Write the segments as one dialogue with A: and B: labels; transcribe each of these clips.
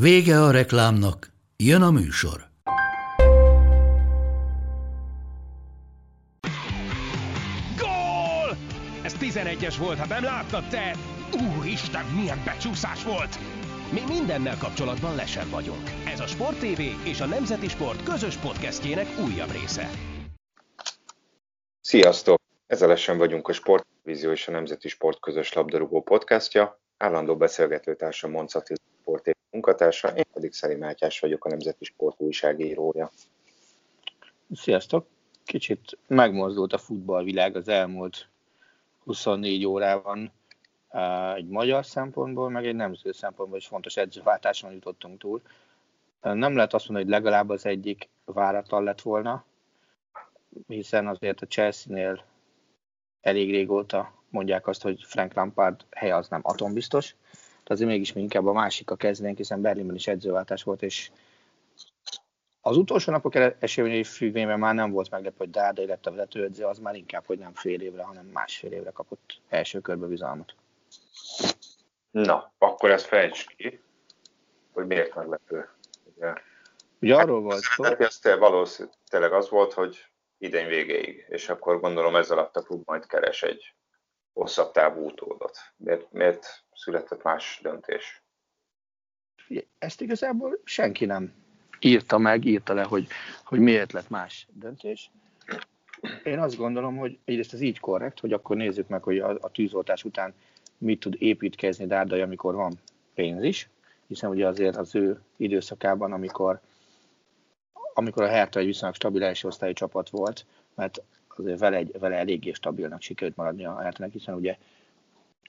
A: Vége a reklámnak, jön a műsor.
B: Gól! Ez 11-es volt, ha nem láttad te! Úristen, milyen becsúszás volt! Mi mindennel kapcsolatban lesen vagyunk. Ez a Sport TV és a Nemzeti Sport közös podcastjének újabb része.
C: Sziasztok! Ezzel lesen vagyunk a Sportvízió és a Nemzeti Sport közös labdarúgó podcastja. Állandó beszélgetőtársam Moncati Sport munkatársa, én pedig Szeli Mátyás vagyok, a Nemzeti Sport újságírója.
D: Sziasztok! Kicsit megmozdult a futballvilág az elmúlt 24 órában egy magyar szempontból, meg egy nemzeti szempontból is fontos edzőváltáson jutottunk túl. Nem lehet azt mondani, hogy legalább az egyik váratlan lett volna, hiszen azért a Chelsea-nél elég régóta mondják azt, hogy Frank Lampard helye az nem atombiztos, de azért mégis mi inkább a másik a kezdénk, hiszen Berlinben is edzőváltás volt, és az utolsó napok eseményei függvényben már nem volt meglepő, hogy Dárdai lett a vezetőedző, az már inkább, hogy nem fél évre, hanem másfél évre kapott első körbe bizalmat.
C: Na, akkor ezt fejtsd ki, hogy miért meglepő.
D: Ugye, Ugye arról volt
C: szó. Ez valószínűleg az volt, hogy idén végéig, és akkor gondolom ez alatt a klub majd keres egy hosszabb távú utódot. Miért, miért született más döntés?
D: Ezt igazából senki nem írta meg, írta le, hogy, hogy miért lett más döntés. Én azt gondolom, hogy egyrészt ez így korrekt, hogy akkor nézzük meg, hogy a, a tűzoltás után mit tud építkezni Dárdai, amikor van pénz is, hiszen ugye azért az ő időszakában, amikor, amikor a Hertha egy viszonylag stabil első osztályi csapat volt, mert azért vele, egy, vele eléggé stabilnak sikerült maradni a Hertha-nek, hiszen ugye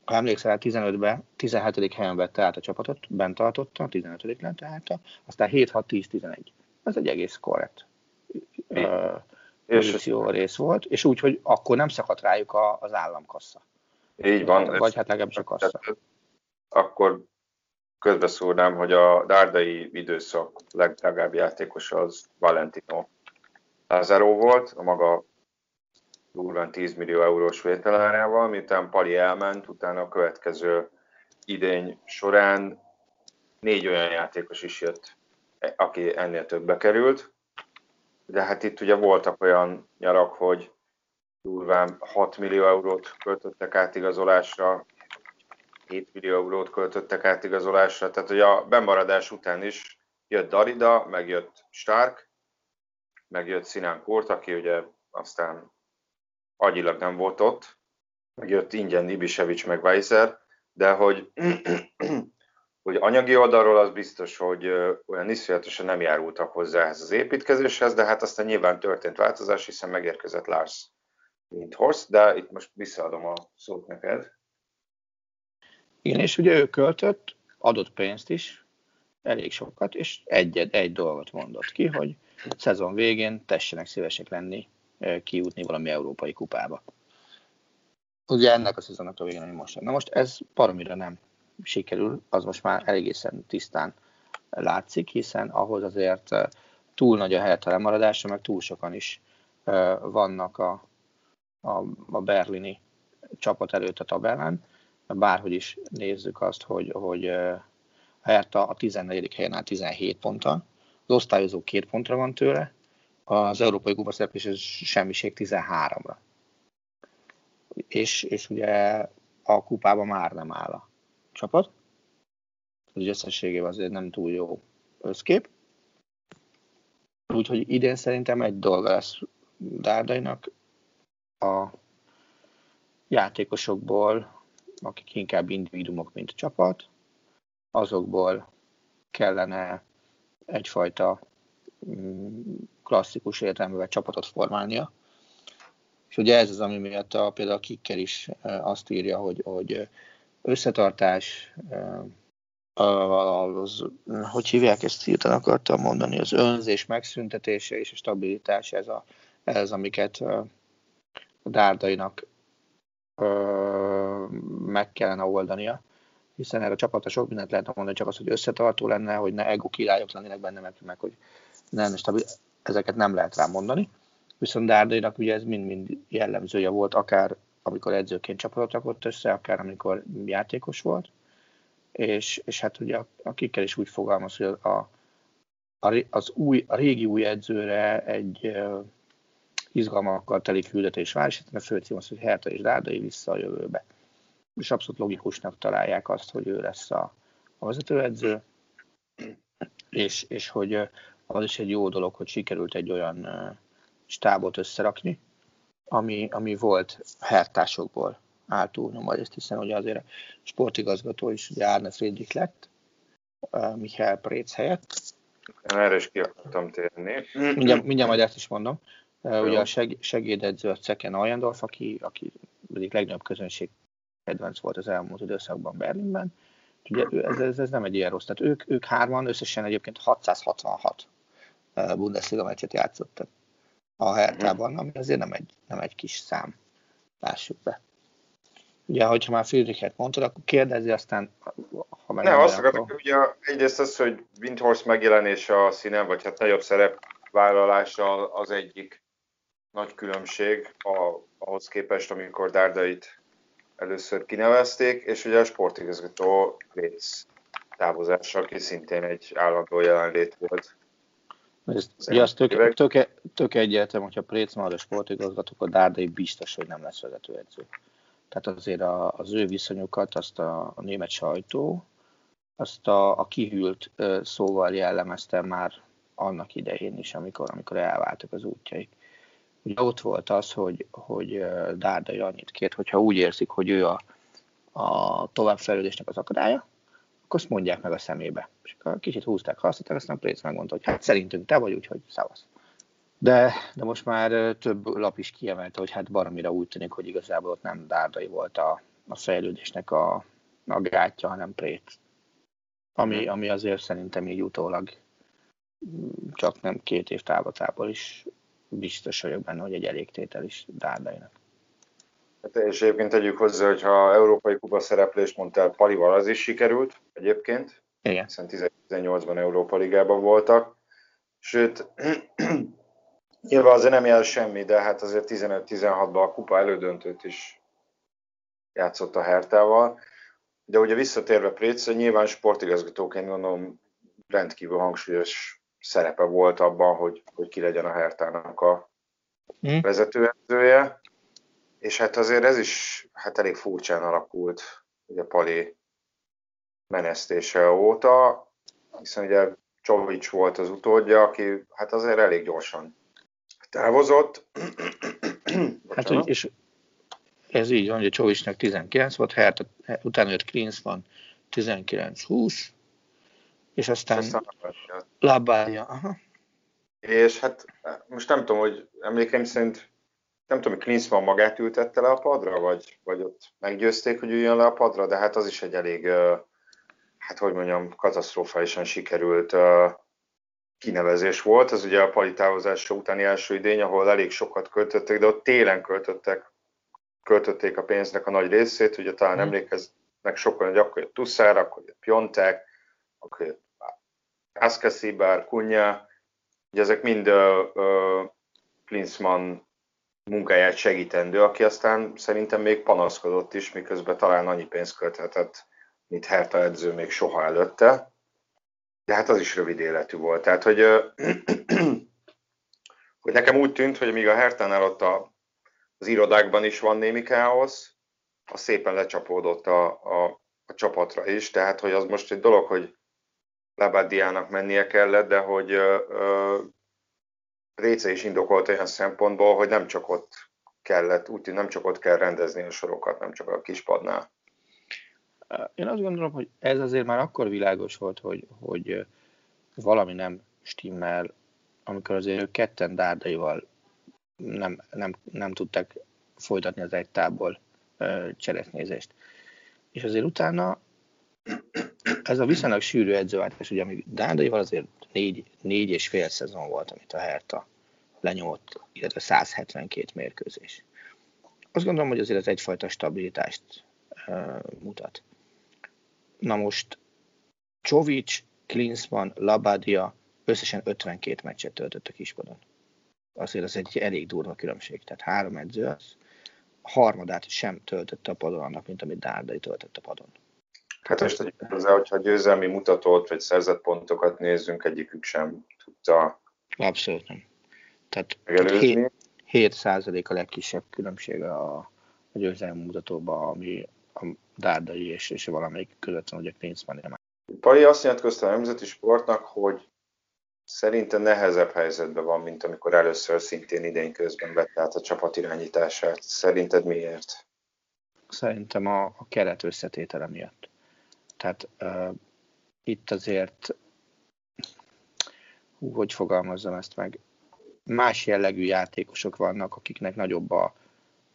D: ha emlékszel, 15-ben 17. helyen vette át a csapatot, bent tartotta, 15. lett tehát, aztán 7-6-10-11. Ez egy egész korrekt uh, pozíció rész volt, és úgy, hogy akkor nem szakadt rájuk a, az államkassa.
C: Így van.
D: Vagy hát legalábbis a kassa.
C: Akkor közbeszúrnám, hogy a dárdai időszak legdrágább játékos az Valentino Lázaro volt, a maga durván 10 millió eurós vételárával, miután Pali elment, utána a következő idény során négy olyan játékos is jött, aki ennél többbe került. De hát itt ugye voltak olyan nyarak, hogy durván 6 millió eurót költöttek átigazolásra, 7 millió eurót költöttek átigazolásra, tehát hogy a bemaradás után is jött Darida, megjött Stark, megjött Sinán Kurt, aki ugye aztán agyilag nem volt ott, megjött ingyen Ibisevics meg Weiser, de hogy, hogy anyagi oldalról az biztos, hogy olyan iszonyatosan nem járultak hozzá ehhez az építkezéshez, de hát aztán nyilván történt változás, hiszen megérkezett Lars mint Horst, de itt most visszaadom a szót neked.
D: Igen, és ugye ő költött, adott pénzt is, elég sokat, és egy, egy dolgot mondott ki, hogy szezon végén tessenek szívesek lenni kijutni valami európai kupába. Ugye ennek a szezonnak a végén, ami most Na most ez baromira nem sikerül, az most már elégészen tisztán látszik, hiszen ahhoz azért túl nagy a helyet a lemaradása, meg túl sokan is vannak a, a, a berlini csapat előtt a tabellán. Bárhogy is nézzük azt, hogy, hogy a Hertha a 14. helyen áll 17 ponttal, az osztályozó két pontra van tőle, az Európai Kupa szereplés ez semmiség 13-ra. És, és ugye a kupában már nem áll a csapat. Az összességében azért nem túl jó összkép. Úgyhogy idén szerintem egy dolga lesz Dárdainak a játékosokból, akik inkább individumok, mint csapat, azokból kellene egyfajta mm, klasszikus értelemben csapatot formálnia. És ugye ez az, ami miatt a, például a Kicker is azt írja, hogy, hogy összetartás, az, hogy hívják ezt, hirtelen akartam mondani, az önzés megszüntetése és a stabilitás, ez, a, ez amiket a Dárdainak meg kellene oldania, hiszen erre a csapatra sok mindent lehet mondani, csak az, hogy összetartó lenne, hogy ne ego királyok lennének benne, meg, meg hogy nem stabil, ezeket nem lehet rá mondani. Viszont Dárdainak ugye ez mind-mind jellemzője volt, akár amikor edzőként csapatot rakott össze, akár amikor játékos volt és, és hát ugye akikkel is úgy fogalmaz, hogy a, a, az új, a régi új edzőre egy uh, izgalmakkal teli küldetés vár, és a főcím az, hogy Herta és Dárdai vissza a jövőbe. És abszolút logikusnak találják azt, hogy ő lesz a, a vezetőedző, és, és hogy az is egy jó dolog, hogy sikerült egy olyan stábot összerakni, ami, ami volt hertásokból áll túlnyomva ezt, hiszen ugye azért a sportigazgató is ugye Árne Friedrich lett, Michael Préc helyett.
C: Erre is ki akartam térni.
D: Mindjárt, mindjárt majd ezt is mondom. Uh, ugye a seg, segédedző a Ceken Aljendorf, aki, aki egyik legnagyobb közönség kedvenc volt az elmúlt időszakban Berlinben. Ugye ez, ez, ez nem egy ilyen rossz. Tehát ők, ők hárman összesen egyébként 666 Bundesliga meccset játszottak a Hertában, ami azért nem egy, nem egy kis szám. Lássuk be. Ugye, hogyha már Friedrichet mondtad, akkor kérdezi, aztán
C: ha meg nem, azt akarok, akkor... ugye egyrészt az, hogy Windhorst megjelenése a színen, vagy hát nagyobb szerepvállalása az egyik nagy különbség a, ahhoz képest, amikor Dárdait először kinevezték, és ugye a sportigazgató Létsz távozása, aki szintén egy állandó jelenlét volt.
D: Ez, ugye az tök, tök, tök egyértelmű, hogyha Préc marad a sportigazgató, akkor Dárdai biztos, hogy nem lesz vezetőedző. Tehát azért a, az ő viszonyukat, azt a, a német sajtó, azt a, a kihűlt szóval jellemezte már annak idején is, amikor, amikor elváltak az útjaik. Ugye ott volt az, hogy, hogy Dárdai annyit kért, hogyha úgy érzik, hogy ő a, a továbbfejlődésnek az akadálya, akkor azt mondják meg a szemébe. És akkor kicsit húzták, használták, aztán Préc megmondta, hogy hát szerintünk te vagy, úgyhogy szavasz. De, de most már több lap is kiemelte, hogy hát baromira úgy tűnik, hogy igazából ott nem Dárdai volt a, a fejlődésnek a, a gátja, hanem Prét. Ami, mhm. ami azért szerintem így utólag mm, csak nem két év távlatából is biztos vagyok benne, hogy egy elégtétel is Dárdainak.
C: Hát és egyébként tegyük hozzá, hogy ha Európai Kupa szereplést mondtál, Palival az is sikerült egyébként.
D: Igen.
C: Hiszen 18-ban Európa Ligában voltak. Sőt, Nyilván azért nem jel semmi, de hát azért 15-16-ban a kupa elődöntőt is játszott a Hertával. De ugye visszatérve Préc, nyilván sportigazgatóként mondom, rendkívül hangsúlyos szerepe volt abban, hogy, hogy ki legyen a Hertának a mm. vezetőedzője. És hát azért ez is hát elég furcsán alakult ugye Pali menesztése óta, hiszen ugye Csovics volt az utódja, aki hát azért elég gyorsan távozott.
D: hát, hogy, és ez így van, hogy Csovicsnak 19 volt, Herta, utána jött van 19-20, és aztán, aztán. Aha.
C: És hát most nem tudom, hogy emlékeim szerint nem tudom, hogy van magát ültette le a padra, vagy, vagy ott meggyőzték, hogy üljön le a padra, de hát az is egy elég, hát hogy mondjam, katasztrofálisan sikerült kinevezés volt, ez ugye a Pali távozása utáni első idény, ahol elég sokat költöttek, de ott télen költöttek, költötték a pénznek a nagy részét, ugye talán mm. emlékeznek sokan, hogy akkor jött Tuszár, akkor jött Piontek, akkor jött Aszkaszibár, Kunya, ugye ezek mind uh, uh, Klinsmann munkáját segítendő, aki aztán szerintem még panaszkodott is, miközben talán annyi pénzt költhetett, mint Herta edző még soha előtte de hát az is rövid életű volt. Tehát, hogy, hogy nekem úgy tűnt, hogy míg a Hertánál ott a, az irodákban is van némi káosz, az szépen lecsapódott a, a, a csapatra is, tehát hogy az most egy dolog, hogy Labadiának mennie kellett, de hogy ö, ö, Réce is indokolt olyan szempontból, hogy nem csak ott kellett, úgy nem csak ott kell rendezni a sorokat, nem csak a kispadnál.
D: Én azt gondolom, hogy ez azért már akkor világos volt, hogy, hogy valami nem stimmel, amikor azért ők ketten dárdaival nem, nem, nem tudták folytatni az egy tából cseretnézést. És azért utána ez a viszonylag sűrű edzőváltás, ugye ami Dárdaival azért négy, négy és fél szezon volt, amit a Herta lenyomott, illetve 172 mérkőzés. Azt gondolom, hogy azért ez egyfajta stabilitást uh, mutat. Na most Csovics, Klinsmann, Labadia összesen 52 meccset töltött a kispadon. Azért az egy elég durva különbség. Tehát három edző az harmadát sem töltötte a padon annak, mint amit Dárdai töltött a padon.
C: Hát most hozzá, hogyha győzelmi mutatót vagy szerzett pontokat nézzünk, egyikük sem tudta
D: Abszolút nem. Tehát
C: megelőzni.
D: 7 százalék a legkisebb különbség a, a győzelmi mutatóban, ami a Dárdai és, és valamelyik között van, ugye Klinsmann
C: Pali azt nyilatkozta a nemzeti sportnak, hogy szerinte nehezebb helyzetben van, mint amikor először szintén idén közben vette át a csapat irányítását. Szerinted miért?
D: Szerintem a, a keret összetétele miatt. Tehát uh, itt azért, hú, hogy fogalmazzam ezt meg, más jellegű játékosok vannak, akiknek nagyobb a,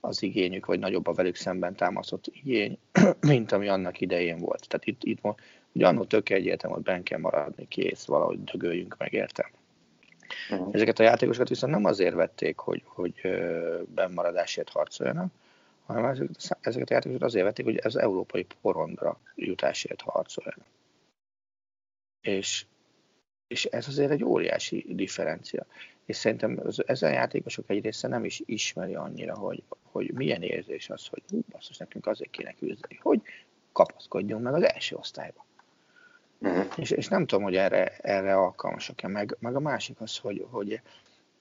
D: az igényük, vagy nagyobb a velük szemben támasztott igény, mint ami annak idején volt. Tehát itt, itt ugye annól tök egyértelmű, hogy benn kell maradni, kész, valahogy dögöljünk meg, értem. Uh-huh. Ezeket a játékosokat viszont nem azért vették, hogy, hogy bennmaradásért harcoljanak, hanem ezeket, ezeket a játékosokat azért vették, hogy az európai porondra jutásért harcoljanak. És, és ez azért egy óriási differencia. És szerintem az, ezen játékosok egy része nem is ismeri annyira, hogy, hogy milyen érzés az, hogy hú, basszus, nekünk azért kéne küzdeni, hogy kapaszkodjunk meg az első osztályba. Uh-huh. És, és nem tudom, hogy erre, erre alkalmasak-e. Meg, meg a másik az, hogy, hogy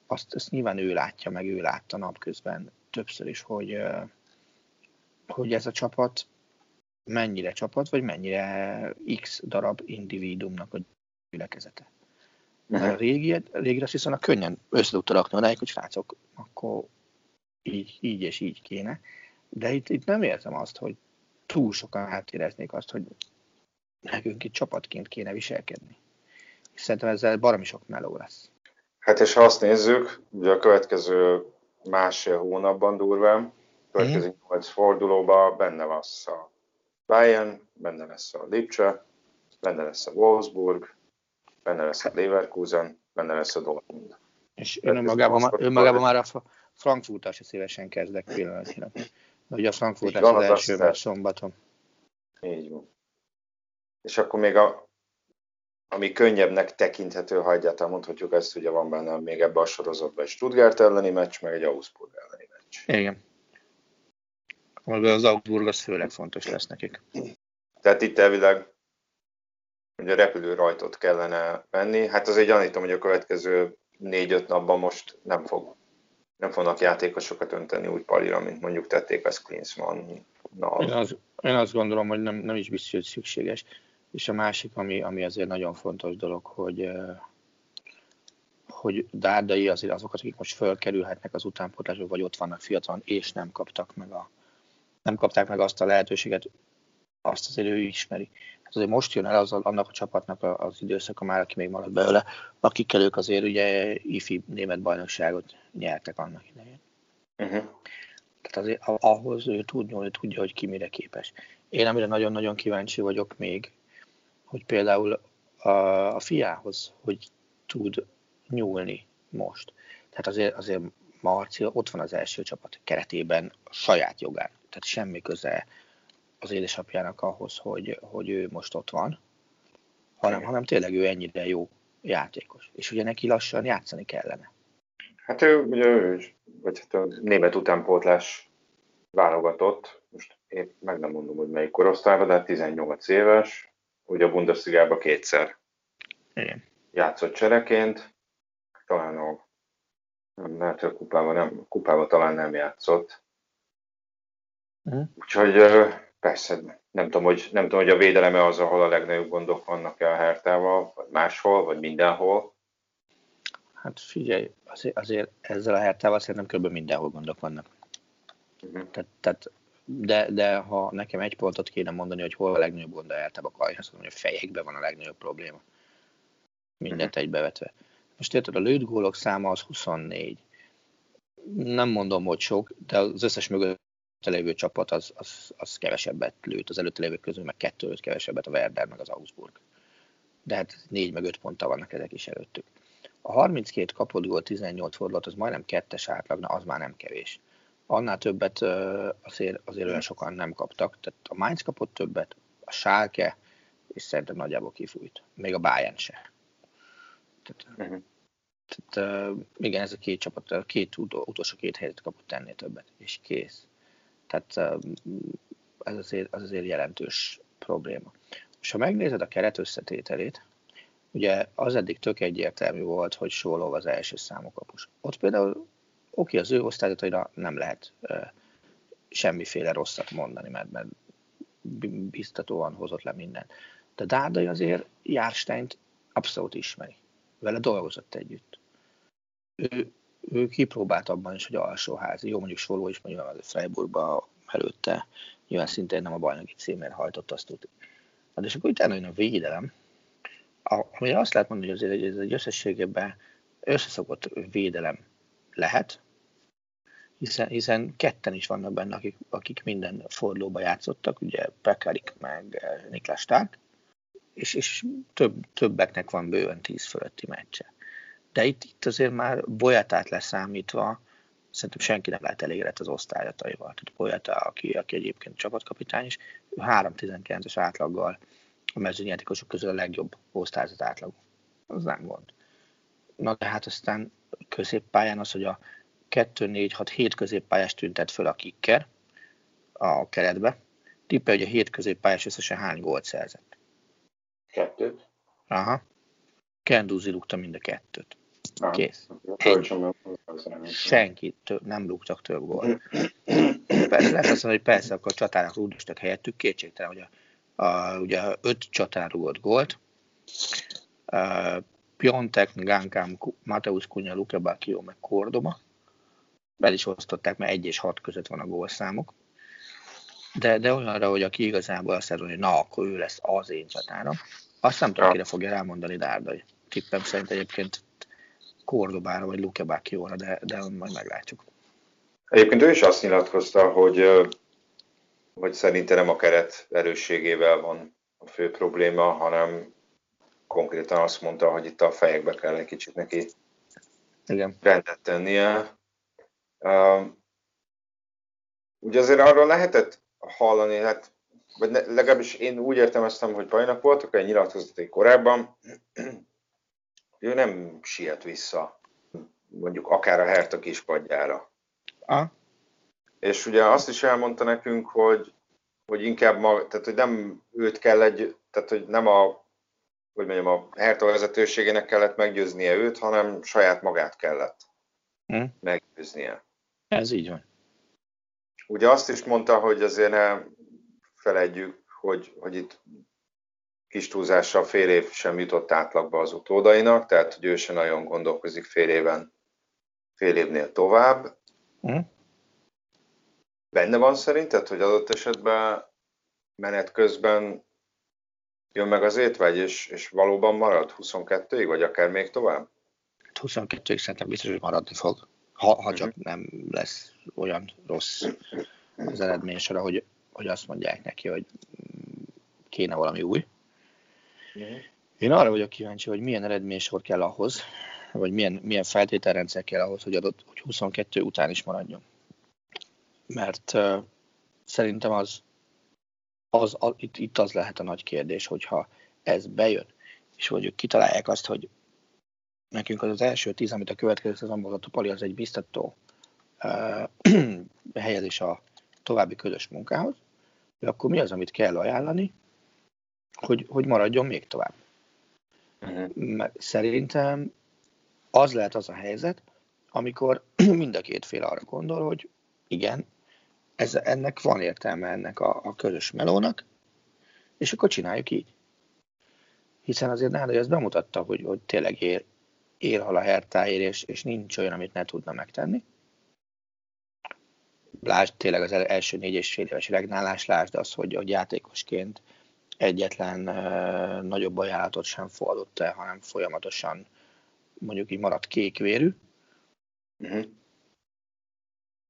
D: azt, azt nyilván ő látja, meg ő látta napközben többször is, hogy, hogy ez a csapat mennyire csapat, vagy mennyire X darab individuumnak a gyülekezete. Uh-huh. A régi, régi azt a könnyen össze tudta rakni odáig, hogy srácok, akkor így, így és így kéne. De itt, itt nem értem azt, hogy túl sokan átéreznék azt, hogy nekünk itt csapatként kéne viselkedni. És szerintem ezzel baromi sok meló lesz.
C: Hát és ha azt nézzük, ugye a következő másfél hónapban durván, következő mm. 8 fordulóban benne lesz a Bayern, benne lesz a Lipcse, benne lesz a Wolfsburg, benne lesz a Leverkusen, benne lesz a Dortmund.
D: És ön önmagában, már, önmagában már a Frankfurttal se szívesen kezdek pillanatilag. Ugye a Frankfurt az, az első szombaton.
C: Így van és akkor még a, ami könnyebbnek tekinthető, ha egyáltalán mondhatjuk ezt, ugye van benne még ebbe a sorozatban egy Stuttgart elleni meccs, meg egy Augsburg elleni meccs.
D: Igen. Az Augsburg az főleg fontos lesz nekik.
C: Tehát itt elvileg ugye repülő rajtot kellene venni. Hát azért gyanítom, hogy a következő négy-öt napban most nem fog nem fognak játékosokat önteni úgy palira, mint mondjuk tették ezt Klinsmann.
D: Én, az, én azt gondolom, hogy nem, nem is biztos, hogy szükséges. És a másik, ami, ami azért nagyon fontos dolog, hogy hogy Dárdai azért azokat, akik most fölkerülhetnek az utánpótlások, vagy ott vannak fiatalon, és nem kaptak meg a, nem kapták meg azt a lehetőséget, azt azért ő ismeri. Hát azért most jön el az, annak a csapatnak az időszaka már, aki még marad belőle, akikkel ők azért ugye ifi német bajnokságot nyertek annak idején. Uh-huh. Tehát azért ahhoz ő tud nyúlni, tudja, hogy ki mire képes. Én amire nagyon-nagyon kíváncsi vagyok még, hogy például a, a fiához, hogy tud nyúlni most. Tehát azért, azért Marcia ott van az első csapat keretében a saját jogán. Tehát semmi köze az édesapjának ahhoz, hogy, hogy ő most ott van, hanem, hanem tényleg ő ennyire jó játékos. És ugye neki lassan játszani kellene.
C: Hát ő, ugye ő is, vagy hát a német utánpótlás válogatott, most én meg nem mondom, hogy melyik korosztályban, de 18 hát éves, ugye a Bundesliga-ba kétszer
D: Igen.
C: játszott csereként, talán a nem, lehet, hogy a kupában, nem, kupában talán nem játszott. Uh-huh. Úgyhogy persze, nem tudom, hogy, nem tudom, hogy a védeleme az, ahol a legnagyobb gondok vannak-e a Hertával, vagy máshol, vagy mindenhol.
D: Hát figyelj, azért, azért ezzel a Hertával szerintem kb. mindenhol gondok vannak. Uh-huh. Tehát, tehát de, de ha nekem egy pontot kéne mondani, hogy hol a legnagyobb gond a Hertában, akkor azt mondom, hogy a fejekben van a legnagyobb probléma. Mindent uh-huh. egybevetve. Most érted, a lőtt gólok száma az 24. Nem mondom, hogy sok, de az összes mögött lévő csapat az, az, az kevesebbet lőtt, az előtte lévők közül meg kettő kevesebbet, a Werder meg az Augsburg. De hát négy meg öt ponttal vannak ezek is előttük. A 32 kapott gól 18 fordulat, az majdnem kettes átlag, na az már nem kevés. Annál többet azért, azért olyan sokan nem kaptak. Tehát a Mainz kapott többet, a Schalke, és szerintem nagyjából kifújt. Még a Bayern se. Tehát, uh-huh. tehát igen, ez a két csapat, a két utolsó két helyzet kapott ennél többet, és kész. Tehát ez azért, az azért jelentős probléma. És ha megnézed a keret összetételét, ugye az eddig tök egyértelmű volt, hogy Sólov az első számú kapus. Ott például oké, az ő osztályzataira nem lehet semmiféle rosszat mondani, mert, mert biztatóan hozott le mindent. De Dárdai azért Jársteint abszolút ismeri. Vele dolgozott együtt. Ő, ő kipróbált abban is, hogy alsóházi. Jó, mondjuk Soló is mondjuk a Freiburgba előtte nyilván szintén nem a bajnoki címért hajtott azt tudni. De és akkor utána jön a védelem, amire azt lehet mondani, hogy azért ez egy összességében összeszokott védelem lehet, hiszen, hiszen ketten is vannak benne, akik, akik minden fordulóba játszottak, ugye Pekarik meg eh, Niklas Stark, és, és több, többeknek van bőven 10 fölötti meccse. De itt, itt azért már Bolyatát leszámítva, szerintem senki nem lehet elégedett az osztályataival. Tehát Bolyata, aki, aki egyébként csapatkapitány is, 3-19-es átlaggal a mezőnyjátékosok közül a legjobb osztályzat átlag. Az nem gond. Na de hát aztán középpályán az, hogy a 2-4-6-7 középpályást tüntet föl a kicker a keretbe. Tippel, hogy a 7 középpályás összesen hány gólt szerzett?
C: Kettőt.
D: Aha. Kenduzi lukta mind a kettőt. Kész. Senki több, nem luktak több gólt. Persze lehet azt mondani, hogy persze, akkor a csatának rúdostak helyettük, kétségtelen, hogy a, a, ugye öt csatán rúgott gólt. Uh, Piontek, Gánkám, Mateusz Kunya, Luke Bacchio, meg Kordoma. Be is osztották, mert egy és hat között van a gólszámok. De, de olyanra, hogy aki igazából azt mondja, hogy na, akkor ő lesz az én csatárom, azt nem tudom, kire fogja rámondani Dárdai. Tippem szerint egyébként Kordobára vagy Luke Bacchióra, de, de majd meglátjuk.
C: Egyébként ő is azt nyilatkozta, hogy, hogy szerintem nem a keret erősségével van a fő probléma, hanem konkrétan azt mondta, hogy itt a fejekbe kell egy kicsit neki
D: Igen.
C: rendet tennie. Ugye azért arról lehetett hallani, hát, vagy legalábbis én úgy értelmeztem, hogy Bajnak voltak egy nyilatkozatai korábban, ő nem siet vissza, mondjuk akár a Herta kispadjára.
D: Ah.
C: És ugye azt is elmondta nekünk, hogy, hogy inkább ma, tehát hogy nem őt kell egy, tehát hogy nem a hogy mondjam, a Hertha vezetőségének kellett meggyőznie őt, hanem saját magát kellett hm? meggyőznie.
D: Ez így van.
C: Ugye azt is mondta, hogy azért ne felejtjük, hogy, hogy itt kis túlzással fél év sem jutott átlagba az utódainak, tehát hogy ő sem nagyon gondolkozik fél éven, fél évnél tovább. Mm. Benne van szerinted, hogy adott esetben menet közben jön meg az étvágy, és, és valóban marad 22-ig, vagy akár még tovább?
D: 22-ig szerintem biztos, hogy maradni fog, ha, ha csak uh-huh. nem lesz olyan rossz az eredmény sora, hogy, hogy azt mondják neki, hogy kéne valami új. Uh-huh. Én arra vagyok kíváncsi, hogy milyen eredménysor kell ahhoz, vagy milyen, milyen feltételrendszer kell ahhoz, hogy adott, hogy 22 után is maradjon. Mert uh, szerintem az, az, az itt, itt az lehet a nagy kérdés, hogyha ez bejön, és hogy kitalálják azt, hogy nekünk az az első tíz, amit a következő szezonban a Pali, az egy biztató uh, helyezés a további közös munkához, de akkor mi az, amit kell ajánlani, hogy, hogy maradjon még tovább. Uh-huh. Szerintem az lehet az a helyzet, amikor mind a két fél arra gondol, hogy igen, ez, ennek van értelme ennek a, a közös melónak, és akkor csináljuk így. Hiszen azért Nádai az bemutatta, hogy, hogy tényleg ér, ér hal a hertáért, és, és nincs olyan, amit ne tudna megtenni. Lásd tényleg az első négy és fél éves regnálás, lásd az, hogy, hogy játékosként egyetlen uh, nagyobb ajánlatot sem fordult el, hanem folyamatosan mondjuk így maradt kékvérű. Uh-huh.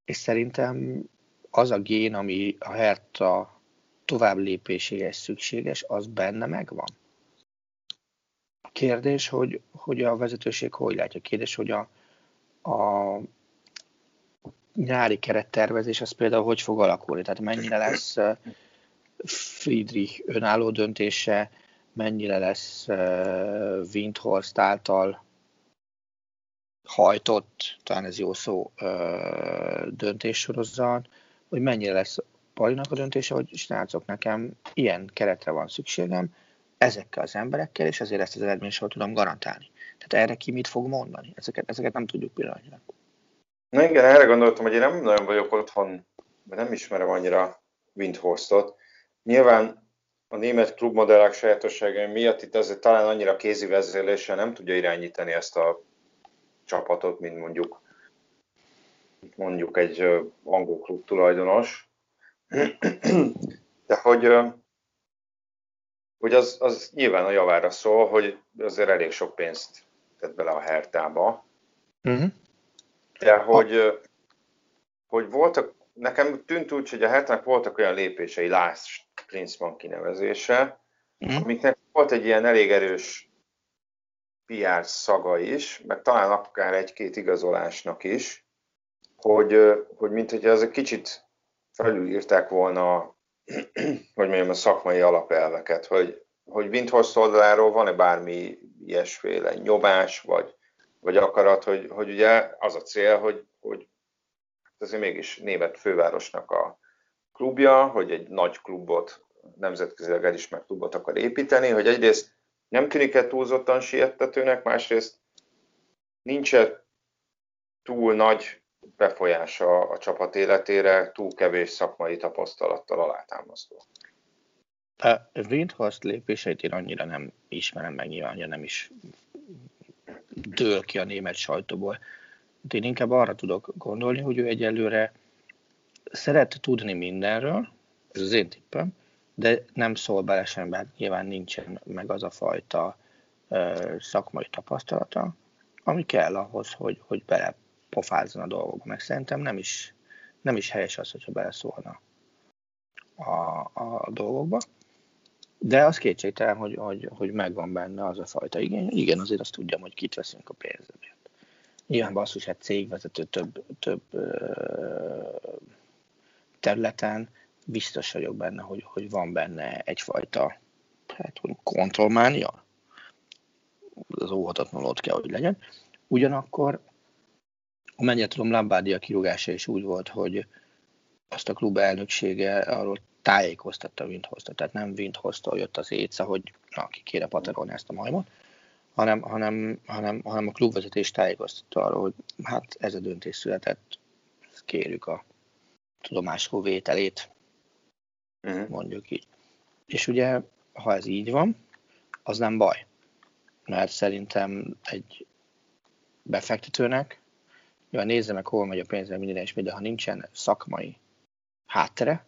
D: És szerintem az a gén, ami a Hertha tovább lépéséhez szükséges, az benne megvan? Kérdés, hogy, hogy a vezetőség hogy látja. Kérdés, hogy a, a nyári kerettervezés az például hogy fog alakulni. Tehát mennyire lesz Friedrich önálló döntése, mennyire lesz Windhorst által hajtott, talán ez jó szó, döntéssorozat, hogy mennyire lesz Palinak a döntése, hogy srácok, nekem ilyen keretre van szükségem, ezekkel az emberekkel, és ezért ezt az eredményt tudom garantálni. Tehát erre ki mit fog mondani? Ezeket, ezeket nem tudjuk pillanatnyilag.
C: Na igen, erre gondoltam, hogy én nem nagyon vagyok otthon, mert nem ismerem annyira Windhorstot. Nyilván a német klubmodellek sajátosságai miatt itt azért talán annyira kézi vezérléssel nem tudja irányítani ezt a csapatot, mint mondjuk mondjuk egy angol klub tulajdonos. De hogy, hogy az, az nyilván a javára szól, hogy azért elég sok pénzt tett bele a hertába. Uh-huh. De hogy, hogy voltak, nekem tűnt úgy, hogy a hertának voltak olyan lépései, Lars Klinsmann kinevezése, uh-huh. amiknek volt egy ilyen elég erős PR szaga is, meg talán akár egy-két igazolásnak is, hogy, hogy mint hogy ez egy kicsit felülírták volna, hogy mondjam, a szakmai alapelveket, hogy, hogy Windhorst oldaláról van-e bármi ilyesféle nyomás, vagy, vagy akarat, hogy, hogy ugye az a cél, hogy, hogy azért mégis német fővárosnak a klubja, hogy egy nagy klubot, nemzetközileg elismert klubot akar építeni, hogy egyrészt nem tűnik-e túlzottan siettetőnek, másrészt nincs -e túl nagy befolyása a csapat életére, túl kevés szakmai tapasztalattal alátámasztó.
D: A Windhorst lépéseit én annyira nem ismerem meg, nyilván nem is dől ki a német sajtóból. De én inkább arra tudok gondolni, hogy ő egyelőre szeret tudni mindenről, ez az én tippem, de nem szól bele sem, mert nyilván nincsen meg az a fajta ö, szakmai tapasztalata, ami kell ahhoz, hogy, hogy bele pofázzon a dolgokba. Meg szerintem nem is, nem is helyes az, hogyha beleszólna a, a dolgokba. De az kétségtelen, hogy, hogy, hogy megvan benne az a fajta igény. Igen, azért azt tudjam, hogy kit veszünk a pénzemért. Nyilván basszus, hát cégvezető több, több területen, biztos vagyok benne, hogy, hogy van benne egyfajta hát, kontrollmánia. Az óhatatlanul ott kell, hogy legyen. Ugyanakkor, amennyire tudom, Lambádia kirúgása is úgy volt, hogy azt a klub elnöksége arról tájékoztatta Windhozta, tehát nem Windhozta jött az éjsza, hogy na, ki kéne paterolni ezt a majmot, hanem, hanem, hanem, hanem a klubvezetés tájékoztatta arról, hogy hát ez a döntés született, kérjük a tudomásról vételét, uh-huh. mondjuk így. És ugye, ha ez így van, az nem baj. Mert szerintem egy befektetőnek, mivel nézze meg, hol megy a pénzre, minden és minden, ha nincsen szakmai háttere,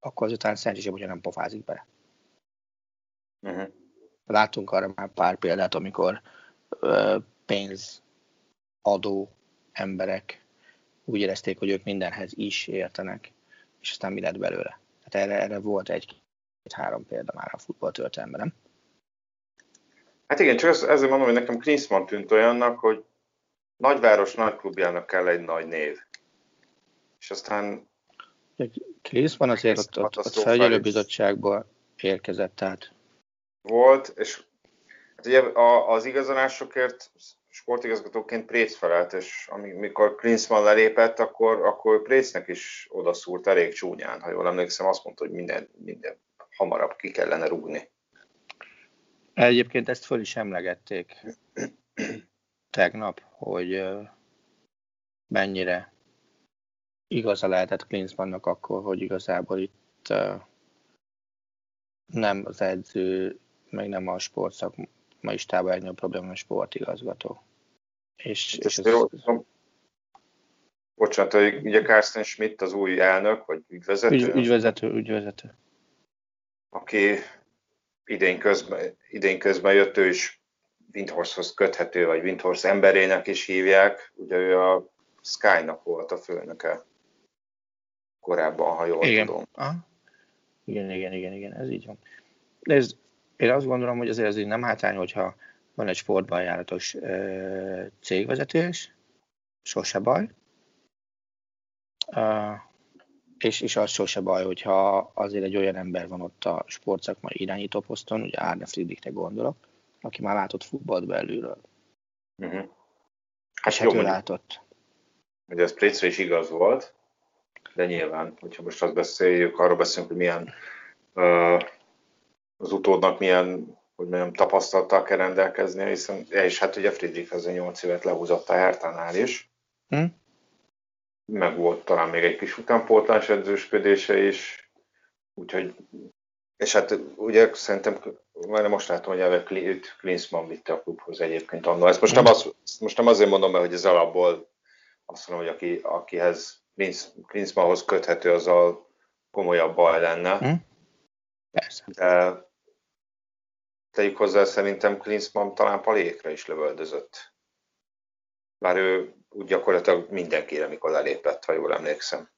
D: akkor azután szerencsésebb, hogyha nem pofázik bele. Uh-huh. Látunk arra már pár példát, amikor ö, pénzadó emberek úgy érezték, hogy ők mindenhez is értenek, és aztán mi lett belőle. Tehát erre, erre volt egy-három példa már a futball történelemben, nem?
C: Hát igen, csak ezért mondom, hogy nekem Klinsmann tűnt olyannak, hogy nagyváros nagyklubjának kell egy nagy név. És aztán
D: van azért ott, ott, ott felügyelőbizottságból érkezett, tehát.
C: Volt, és hát ugye az igazolásokért sportigazgatóként Préc felelt, és amikor Klinsmann lelépett, akkor, akkor Précnek is odaszúrt elég csúnyán, ha jól emlékszem, azt mondta, hogy minden, minden hamarabb ki kellene rúgni.
D: Egyébként ezt föl is emlegették tegnap, hogy mennyire igaza lehetett Klinsmannnak akkor, hogy igazából itt nem az edző, meg nem a sportszakmaistában legnagyobb probléma a sportigazgató. És, és ez,
C: jó, Bocsánat, hogy ugye Carsten Schmidt az új elnök, vagy ügyvezető?
D: Ügy, ügyvezető, ügyvezető.
C: Aki idén közben, idén közben jött, ő is Windhorsthoz köthető, vagy Windhorst emberének is hívják. Ugye ő a Sky-nak volt a főnöke korábban, ha jól
D: igen.
C: tudom.
D: Aha. Igen, igen, igen, igen, ez így van. De ez, én azt gondolom, hogy azért ez nem hátrány, hogyha van egy sportban járatos ö, cégvezetés, sose baj. Uh, és, és az sose baj, hogyha azért egy olyan ember van ott a sportszakmai irányító poszton, ugye Árne Friedrichre gondolok, aki már látott futballt belülről.
C: Uh-huh.
D: Hát hát jó, ő látott.
C: Ugye ez Pritzre is igaz volt, de nyilván, hogyha most azt beszéljük, arról beszélünk, hogy milyen uh, az utódnak milyen hogy mondjam, tapasztalattal kell rendelkezni, hiszen, és hát ugye Friedrich az 8 évet lehúzott a Hertánál is. Hm? Meg volt talán még egy kis utánpótlás edzősködése is, úgyhogy, és hát ugye szerintem, már most látom, hogy őt Klinsmann vitte a klubhoz egyébként annól. Ezt most nem, az, most nem azért mondom be, hogy ez alapból azt mondom, hogy aki, akihez Klinsmannhoz köthető, az a komolyabb baj lenne. Hm?
D: Persze.
C: De tegyük hozzá, szerintem Klinsmann talán palékra is lövöldözött. Bár ő úgy gyakorlatilag mindenkire, mikor lelépett, ha jól emlékszem.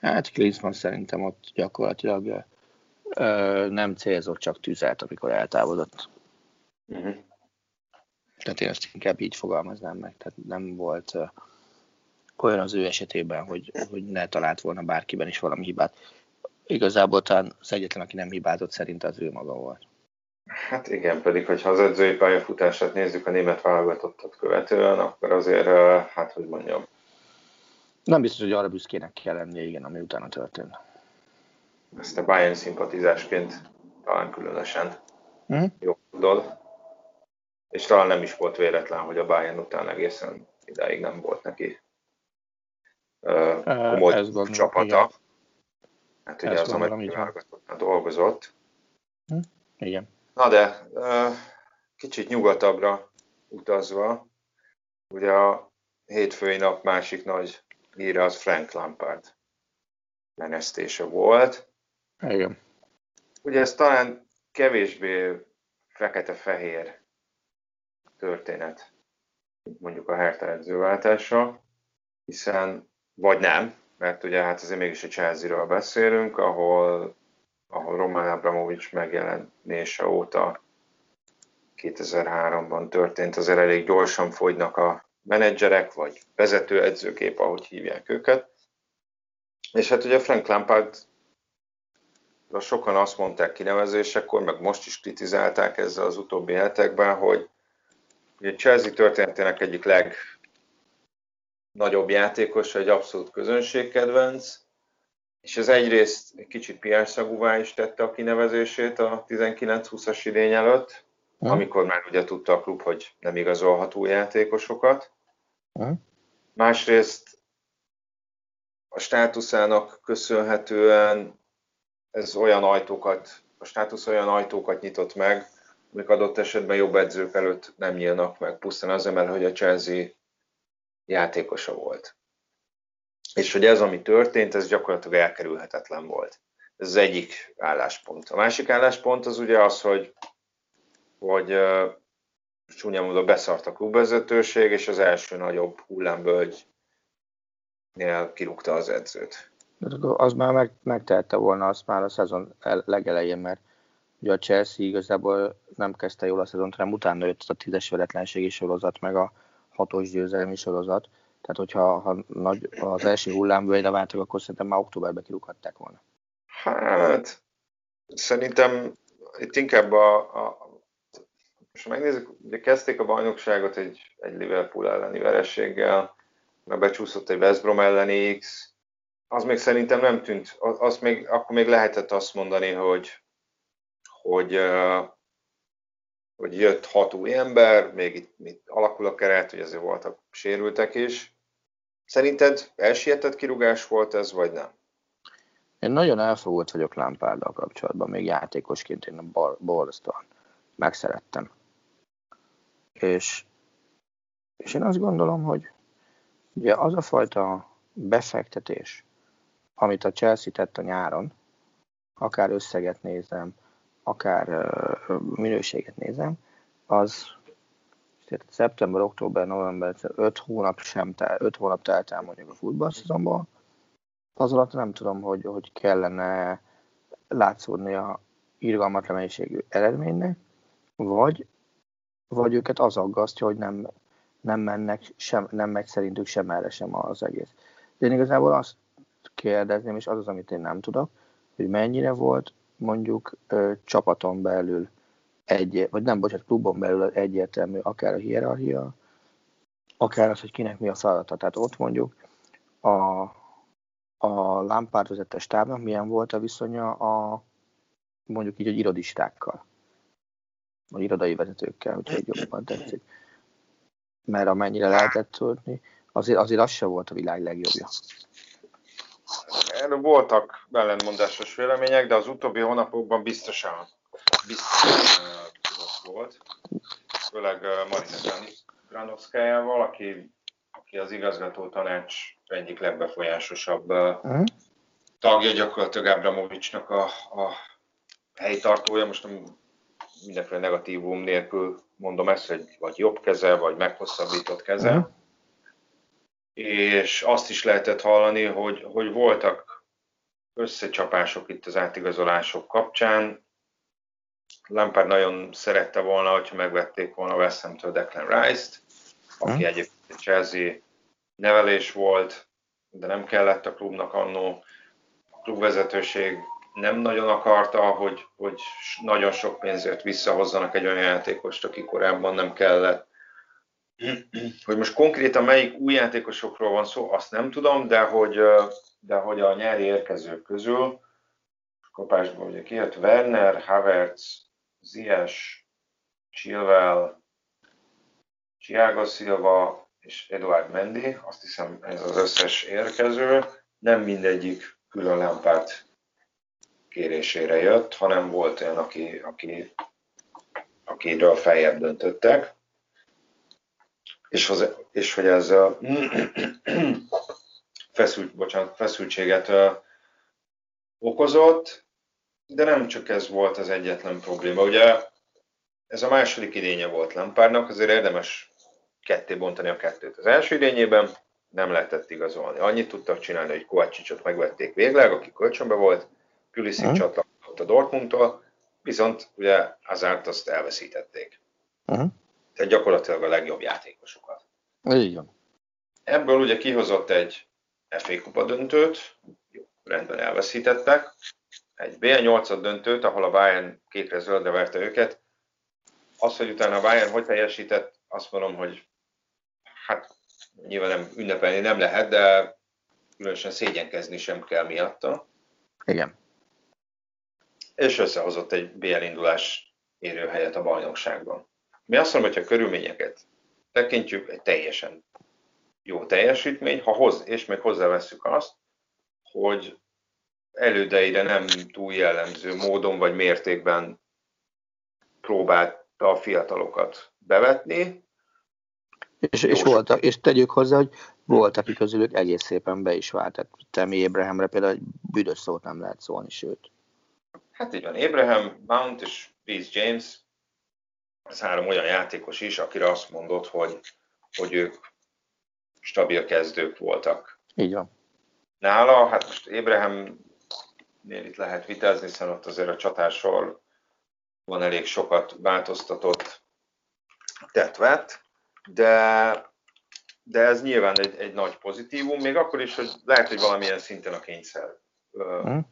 D: Hát Klinsmann szerintem ott gyakorlatilag ö, nem célzott, csak tüzelt, amikor eltávolodott. Uh-huh. Tehát én ezt inkább így fogalmaznám meg. Tehát nem volt ö, olyan az ő esetében, hogy, hogy ne talált volna bárkiben is valami hibát. Igazából talán az egyetlen, aki nem hibázott, szerint az ő maga volt.
C: Hát igen, pedig hogyha az edzői pályafutását nézzük a német válogatottat követően, akkor azért, hát hogy mondjam.
D: Nem biztos, hogy arra büszkének kell lennie, igen, ami utána történt.
C: Ezt a Bayern szimpatizásként talán különösen mm. jó tudod. És talán nem is volt véletlen, hogy a Bayern után egészen idáig nem volt neki uh, komoly uh, csapata. Igen. Hát ugye Ezt az amerikai dolgozott.
D: Hm? Igen.
C: Na de, kicsit nyugatabbra utazva, ugye a hétfői nap másik nagy híre az Frank Lampard menesztése volt.
D: Igen.
C: Ugye ez talán kevésbé fekete-fehér történet, mondjuk a Hertha edzőváltása, hiszen, vagy nem, mert ugye hát azért mégis a Chelsea-ről beszélünk, ahol ahol Roman Abramovics megjelenése óta 2003-ban történt, azért elég gyorsan fogynak a menedzserek, vagy vezetőedzőkép, ahogy hívják őket. És hát ugye Frank Lampard sokan azt mondták kinevezésekor, meg most is kritizálták ezzel az utóbbi hetekben, hogy ugye Chelsea történetének egyik legnagyobb játékos, egy abszolút közönségkedvenc, és ez egyrészt egy kicsit piásszagúvá is tette a kinevezését a 19-20-as idény előtt, ha. amikor már ugye tudta a klub, hogy nem igazolható játékosokat. Ha. Másrészt a státuszának köszönhetően ez olyan ajtókat, a státusz olyan ajtókat nyitott meg, amik adott esetben jobb edzők előtt nem nyílnak meg, pusztán azért, mert hogy a Chelsea játékosa volt. És hogy ez, ami történt, ez gyakorlatilag elkerülhetetlen volt. Ez az egyik álláspont. A másik álláspont az ugye az, hogy, hogy csúnya módon beszart a klubvezetőség, és az első nagyobb hullámbölgynél kirúgta az edzőt.
D: Az már meg, megtehette volna azt már a szezon legelején, mert ugye a Chelsea igazából nem kezdte jól a szezont, hanem utána jött a tízes veretlenségi sorozat, meg a hatos győzelmi sorozat, tehát, hogyha ha nagy, az első hullámvölgyre váltak, akkor szerintem már októberben kirúghatták volna.
C: Hát, szerintem itt inkább a, a most megnézzük, ugye kezdték a bajnokságot egy, egy Liverpool elleni verességgel, meg becsúszott egy West Brom elleni X, az még szerintem nem tűnt, az még, akkor még lehetett azt mondani, hogy, hogy, hogy jött hat új ember, még itt, itt alakul a keret, hogy azért voltak sérültek is, Szerinted elsietett kirúgás volt ez, vagy nem?
D: Én nagyon elfogult vagyok Lampárddal kapcsolatban, még játékosként én a borzasztóan megszerettem. És, és én azt gondolom, hogy ugye az a fajta befektetés, amit a Chelsea tett a nyáron, akár összeget nézem, akár minőséget nézem, az tehát szeptember, október, november, 5 hónap sem tel, 5 hónap telt el mondjuk a futballszezonból, az alatt nem tudom, hogy, hogy kellene látszódni a irgalmatlan mennyiségű eredménynek, vagy, vagy őket az aggasztja, hogy nem, nem mennek, sem, nem megy szerintük sem erre sem az egész. De én igazából azt kérdezném, és az az, amit én nem tudok, hogy mennyire volt mondjuk ö, csapaton belül egy, vagy nem, bocsánat, klubon belül egyértelmű, akár a hierarchia, akár az, hogy kinek mi a feladata. Tehát ott mondjuk a, a Lampard vezette stábnak milyen volt a viszonya a mondjuk így, hogy irodistákkal, vagy irodai vezetőkkel, hogyha egy jobban tetszik. Mert amennyire lehetett tudni, azért, azért az se volt a világ legjobbja.
C: Erről voltak ellenmondásos vélemények, de az utóbbi hónapokban biztosan, biztosan uh, volt. Főleg Marina Granovszkájával, aki, aki az igazgató tanács egyik legbefolyásosabb uh, tagja gyakorlatilag Abramovicsnak a, a helytartója. Most nem mindenféle negatívum nélkül mondom ezt, hogy vagy jobb keze, vagy meghosszabbított keze. Uh-huh és azt is lehetett hallani, hogy, hogy voltak összecsapások itt az átigazolások kapcsán. Lampard nagyon szerette volna, hogyha megvették volna West Ham-től Declan Rice-t, aki hmm. egyébként Chelsea nevelés volt, de nem kellett a klubnak annó. A klubvezetőség nem nagyon akarta, hogy, hogy nagyon sok pénzért visszahozzanak egy olyan játékost, aki korábban nem kellett. Hogy most konkrétan melyik új játékosokról van szó, azt nem tudom, de hogy, de hogy a nyári érkezők közül kapásból ugye kijött Werner, Havertz, Zies, Chilwell, Thiago Silva és Eduard Mendy, azt hiszem ez az összes érkező, nem mindegyik külön Lampard kérésére jött, hanem volt olyan, aki, aki, akiről feljebb döntöttek. És, az, és hogy ez a feszült, bocsánat, feszültséget okozott, de nem csak ez volt az egyetlen probléma. Ugye ez a második idénye volt Lampárnak, azért érdemes ketté bontani a kettőt. Az első idényében nem lehetett igazolni. Annyit tudtak csinálni, hogy Kovácsicsot megvették végleg, aki kölcsönbe volt, Pulisic uh-huh. csatlakozott a Dortmundtól, viszont ugye Azárt azt elveszítették. Uh-huh tehát gyakorlatilag a legjobb játékosokat.
D: Így van.
C: Ebből ugye kihozott egy FA Kupa döntőt, rendben elveszítettek, egy BL8 döntőt, ahol a Bayern kékre-zöldre verte őket. Az, hogy utána a Bayern hogy teljesített, azt mondom, hogy hát nyilván nem ünnepelni nem lehet, de különösen szégyenkezni sem kell miatta.
D: Igen.
C: És összehozott egy BL indulás érő helyet a bajnokságban. Mi azt mondom, hogy a körülményeket tekintjük, egy teljesen jó teljesítmény, ha hoz, és még hozzáveszünk azt, hogy elődeire nem túl jellemző módon vagy mértékben próbálta a fiatalokat bevetni.
D: És, és, voltak, és tegyük hozzá, hogy volt, aki közülük egész szépen be is vált. Tehát Temi Ébrahamre például egy büdös szót nem lehet szólni, sőt.
C: Hát így van, Abraham, Mount és Reece James ez három olyan játékos is, akire azt mondott, hogy, hogy ők stabil kezdők voltak.
D: Így van.
C: Nála, hát most Ébrahem itt lehet vitázni, hiszen ott azért a csatásról van elég sokat változtatott tett de, de ez nyilván egy, egy nagy pozitívum, még akkor is, hogy lehet, hogy valamilyen szinten a kényszer hmm.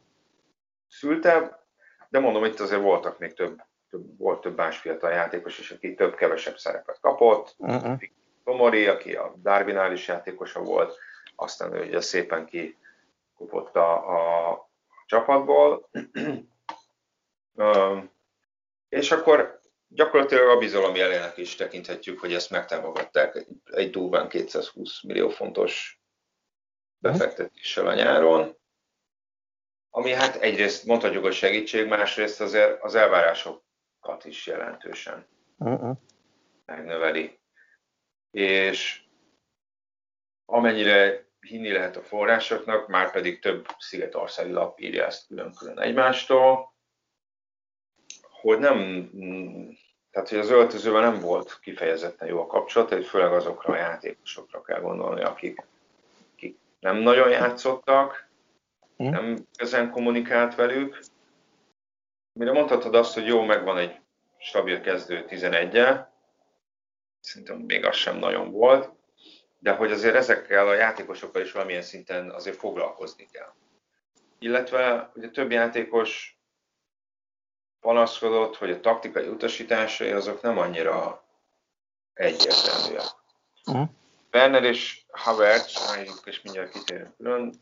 C: szülte, de mondom, itt azért voltak még több több, volt több más fiatal játékos is, aki több-kevesebb szerepet kapott. Uh-huh. Tomori, aki a Darwinál is játékosa volt, aztán ő ugye szépen kikupott a, a csapatból. és akkor gyakorlatilag a bizalom jelének is tekinthetjük, hogy ezt megtámogatták egy, durván 220 millió fontos befektetéssel a nyáron, ami hát egyrészt mondhatjuk a segítség, másrészt azért az elvárások kat is jelentősen uh-uh. megnöveli. És amennyire hinni lehet a forrásoknak, már pedig több szigetországi lap írja ezt külön-külön egymástól, hogy nem, tehát hogy az öltözővel nem volt kifejezetten jó a kapcsolat, hogy főleg azokra a játékosokra kell gondolni, akik, akik nem nagyon játszottak, hm? nem ezen kommunikált velük. Mire mondhatod azt, hogy jó, megvan egy stabil kezdő 11-el, szerintem még az sem nagyon volt, de hogy azért ezekkel a játékosokkal is valamilyen szinten azért foglalkozni kell. Illetve ugye több játékos panaszkodott, hogy a taktikai utasításai azok nem annyira egyértelműek. Uh-huh. Werner és Havertz, álljuk és mindjárt kitérünk külön,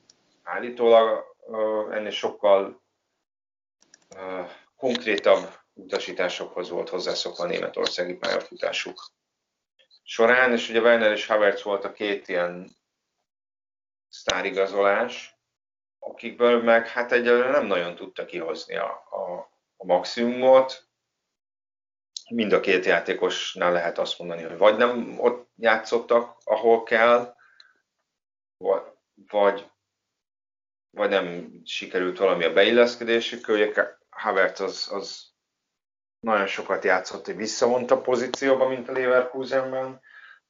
C: állítólag uh, ennél sokkal uh, konkrétabb utasításokhoz volt hozzászokva a németországi pályafutásuk során, és ugye Werner és Havertz volt a két ilyen sztárigazolás, akikből meg hát egyelőre nem nagyon tudta kihozni a, a, a maximumot. Mind a két játékosnál lehet azt mondani, hogy vagy nem ott játszottak, ahol kell, vagy, vagy, nem sikerült valami a beilleszkedésük. Ugye Havertz az, az nagyon sokat játszott egy visszavonta pozícióba, mint a Leverkusenben,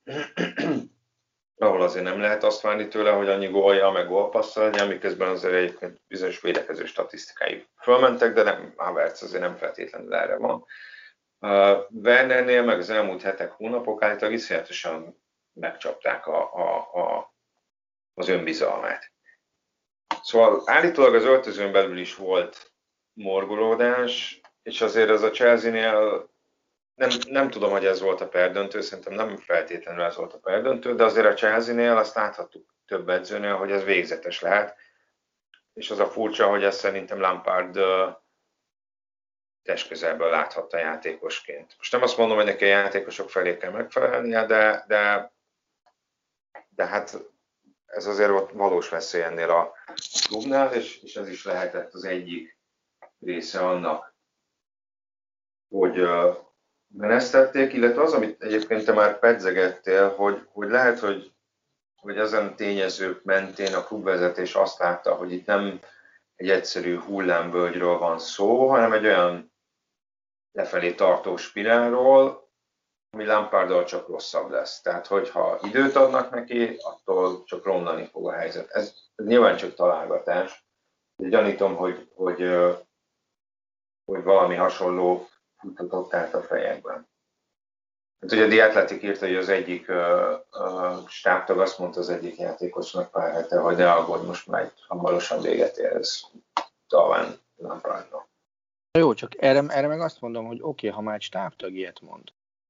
C: ahol azért nem lehet azt várni tőle, hogy annyi gólja, meg gólpassza legyen, miközben azért egyébként bizonyos védekező statisztikái fölmentek, de nem, Havertz azért nem feltétlenül erre van. Uh, Wernernél meg az elmúlt hetek, hónapok által iszonyatosan megcsapták a, a, a, az önbizalmát. Szóval állítólag az öltözőn belül is volt morgolódás, és azért ez a Chelsea-nél nem, nem tudom, hogy ez volt a perdöntő, szerintem nem feltétlenül ez volt a perdöntő, de azért a Chelsea-nél azt láthattuk több edzőnél, hogy ez végzetes lehet. És az a furcsa, hogy ezt szerintem Lampard testközelből láthatta játékosként. Most nem azt mondom, hogy neki a játékosok felé kell megfelelnie, de, de, de hát ez azért volt valós veszély ennél a klubnál, és, és ez is lehetett az egyik része annak, hogy menesztették, illetve az, amit egyébként te már pedzegettél, hogy, hogy lehet, hogy, hogy ezen tényezők mentén a klubvezetés azt látta, hogy itt nem egy egyszerű hullámvölgyről van szó, hanem egy olyan lefelé tartó spirálról, ami Lampardal csak rosszabb lesz. Tehát, hogyha időt adnak neki, attól csak romlani fog a helyzet. Ez, ez nyilván csak találgatás. De gyanítom, hogy, hogy, hogy valami hasonló futott át a fejekben. Hát ugye a Diatletik írta, hogy az egyik uh, uh, stábtag azt mondta az egyik játékosnak pár hete, hogy ne aggódj, most már hamarosan véget ér, ez talán Lampardnak.
D: Jó, csak erre, erre meg azt mondom, hogy oké, okay, ha már egy stábtag ilyet mond,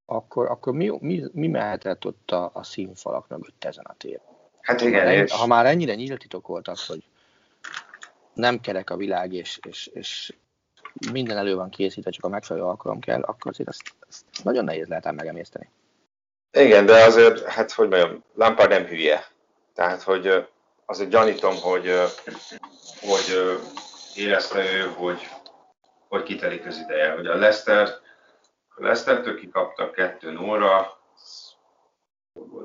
D: akkor, akkor mi, mi, mi mehetett ott a, a színfalak mögött ezen a téren?
C: Hát igen, ha, és...
D: ha már ennyire nyílt titok volt az, hogy nem kerek a világ, és, és, és minden elő van készítve, csak a megfelelő alkalom kell, akkor azért ezt, ezt nagyon nehéz lehet megemészteni.
C: Igen, de azért, hát hogy mondjam, Lampard nem hülye. Tehát, hogy azért gyanítom, hogy, hogy érezte ő, hogy, hogy kitelik az ideje. Hogy a Leicester, a Leicester-től kikaptak 2 0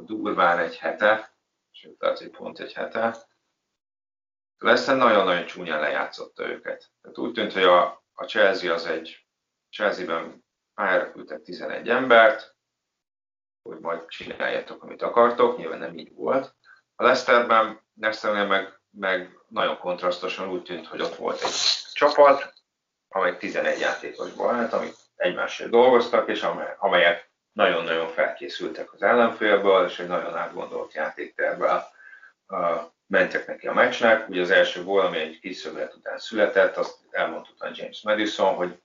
C: durván egy hete, sőt, egy pont egy hete. Leicester nagyon-nagyon csúnyán lejátszotta őket. Tehát úgy tűnt, hogy a, a Chelsea az egy, Chelsea-ben pályára küldtek 11 embert, hogy majd csináljátok, amit akartok, nyilván nem így volt. A Leicesterben, Leicesternél meg, meg nagyon kontrasztosan úgy tűnt, hogy ott volt egy csapat, amely 11 játékosból állt, amik egymással dolgoztak, és amelyek nagyon-nagyon felkészültek az ellenfélből, és egy nagyon átgondolt játéktervvel mentek neki a meccsnek. Ugye az első gól, ami egy kis szöglet után született, azt elmondta James Madison, hogy,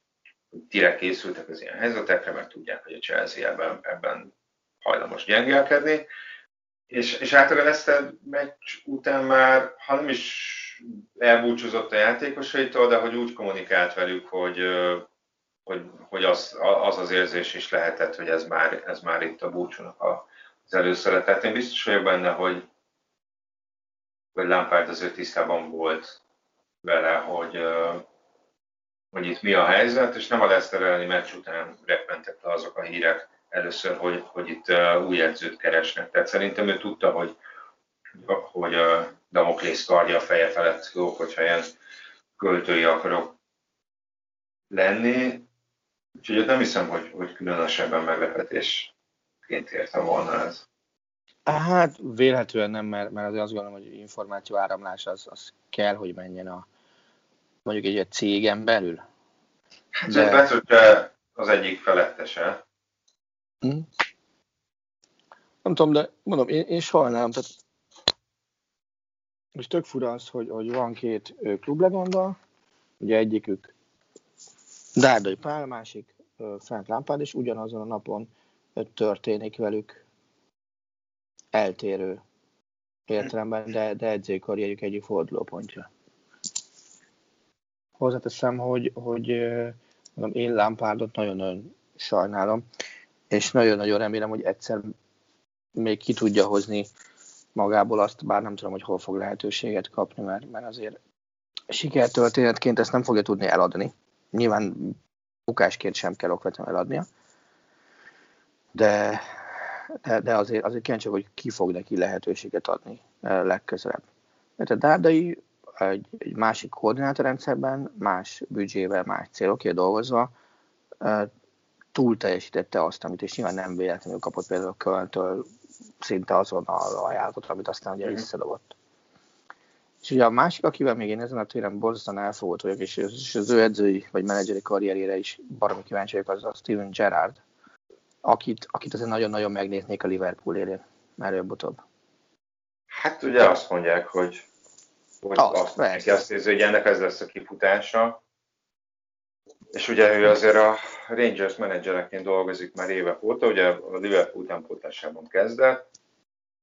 C: tire készültek az ilyen helyzetekre, mert tudják, hogy a Chelsea ebben, ebben hajlamos gyengélkedni. És, és általában ezt a meccs után már, ha nem is elbúcsúzott a játékosaitól, de hogy úgy kommunikált velük, hogy, hogy, hogy az, az az érzés is lehetett, hogy ez már, ez már itt a búcsúnak az először. én biztos vagyok benne, hogy, hogy Lampard azért tisztában volt vele, hogy, hogy itt mi a helyzet, és nem a Leicester elleni meccs után repmentek le azok a hírek először, hogy, hogy itt új edzőt keresnek. Tehát szerintem ő tudta, hogy, hogy a Damoklész kardja a feje felett jó, hogyha ilyen költői akarok lenni. Úgyhogy nem hiszem, hogy, hogy különösebben meglepetésként értem volna ez.
D: Hát vélhetően nem, mert, mert azért azt gondolom, hogy információ áramlás az, az kell, hogy menjen a mondjuk egy, egy cégen belül.
C: Hát de... Betöltse az egyik felettese.
D: Hm? Nem tudom, de mondom, én, én sajnálom, tehát és tök fura az, hogy, hogy van két klublegenda, ugye egyikük Dárdai Pál, másik Frank Lampard, és ugyanazon a napon történik velük eltérő értelemben, de, de edzői karrierjük egyik fordulópontja. Hozzáteszem, hogy, hogy mondom, én Lampardot nagyon-nagyon sajnálom, és nagyon-nagyon remélem, hogy egyszer még ki tudja hozni magából azt, bár nem tudom, hogy hol fog lehetőséget kapni, mert, mert azért sikertörténetként ezt nem fogja tudni eladni. Nyilván bukásként sem kell okvetlenül eladnia, de, de, de azért, azért kíváncsi, hogy ki fog neki lehetőséget adni eh, legközelebb. Mert a Dárdai egy, egy másik koordinátorrendszerben, más büdzsével, más célokért dolgozva eh, túl teljesítette azt, amit, és nyilván nem véletlenül kapott például Kölntől szinte azonnal ajánlatot, amit aztán ugye mm-hmm. visszadobott. És ugye a másik, akivel még én ezen a téren borzasztóan elfogott vagyok, és, és az ő edzői vagy menedzseri karrierére is baromi kíváncsi vagyok, az a Steven Gerrard, akit, akit azért nagyon-nagyon megnéznék a Liverpool élén, már előbb-utóbb.
C: Hát ugye azt mondják, hogy, hogy azt, azt, neki azt érzi, hogy ennek ez lesz a kifutása. És ugye ő azért a Rangers menedzsereként dolgozik már évek óta, ugye a Liverpool utánpótlásában kezdett,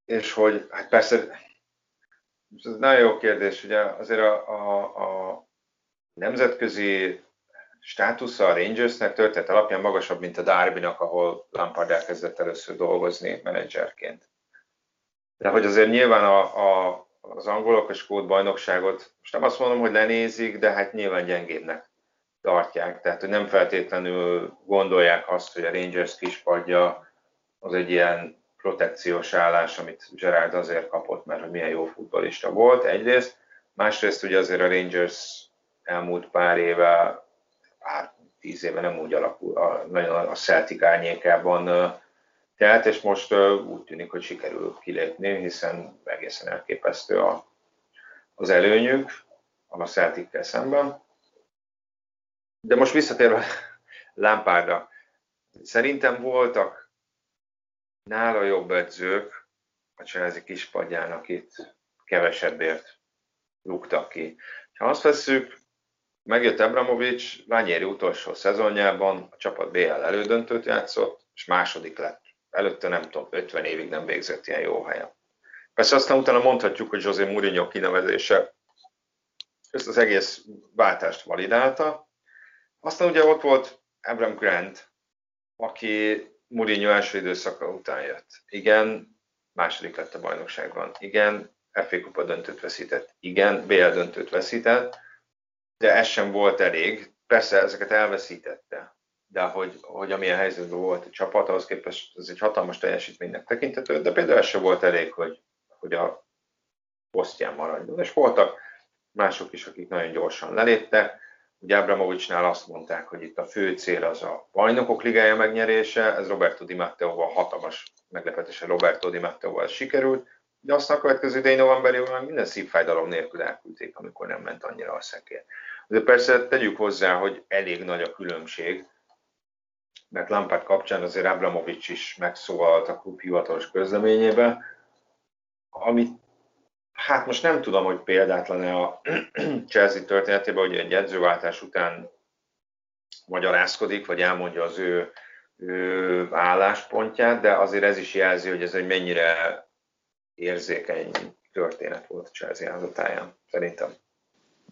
C: és hogy hát persze ez nagyon jó kérdés, ugye azért a, a, a nemzetközi státusza a Rangersnek történet alapján magasabb, mint a Darbynak, ahol Lampard elkezdett először dolgozni menedzserként. De hogy azért nyilván a, a, az angolok a skót bajnokságot, most nem azt mondom, hogy lenézik, de hát nyilván gyengébbnek tartják. Tehát, hogy nem feltétlenül gondolják azt, hogy a Rangers kispadja az egy ilyen protekciós állás, amit Gerard azért kapott, mert hogy milyen jó futbolista volt egyrészt. Másrészt ugye azért a Rangers elmúlt pár éve, pár tíz éve nem úgy alakul, a, nagyon a Celtic árnyékában telt, és most úgy tűnik, hogy sikerül kilépni, hiszen egészen elképesztő a, az előnyük a celtic szemben. De most visszatérve Lámpárra, szerintem voltak nála jobb edzők a Chelsea kispadjának itt kevesebbért luktak ki. Ha azt vesszük, megjött Abramovics, Lányéri utolsó szezonjában a csapat BL elődöntőt játszott, és második lett. Előtte nem tudom, 50 évig nem végzett ilyen jó helyen. Persze aztán utána mondhatjuk, hogy José Mourinho kinevezése ezt az egész váltást validálta. Aztán ugye ott volt Abram Grant, aki Mourinho első időszaka után jött. Igen, második lett a bajnokságban. Igen, FA Kupa döntőt veszített. Igen, BL döntőt veszített, de ez sem volt elég. Persze ezeket elveszítette, de hogy, hogy amilyen helyzetben volt a csapat, ahhoz képest ez egy hatalmas teljesítménynek tekintető, de például ez sem volt elég, hogy, hogy a posztján maradjon. És voltak mások is, akik nagyon gyorsan leléptek, Ugye Abramovicsnál azt mondták, hogy itt a fő cél az a bajnokok ligája megnyerése, ez Roberto Di Matteoval hatalmas meglepetésen Roberto Di Matteoval sikerült, de aztán a következő idei novemberében minden szívfájdalom nélkül elküldték, amikor nem ment annyira a szekér. De persze tegyük hozzá, hogy elég nagy a különbség, mert Lampard kapcsán azért Abramovics is megszólalt a klub hivatalos közleményébe, amit Hát most nem tudom, hogy példátlan-e a Chelsea történetében, hogy egy edzőváltás után magyarázkodik, vagy elmondja az ő, ő álláspontját, de azért ez is jelzi, hogy ez egy mennyire érzékeny történet volt a Chelsea házatáján, szerintem.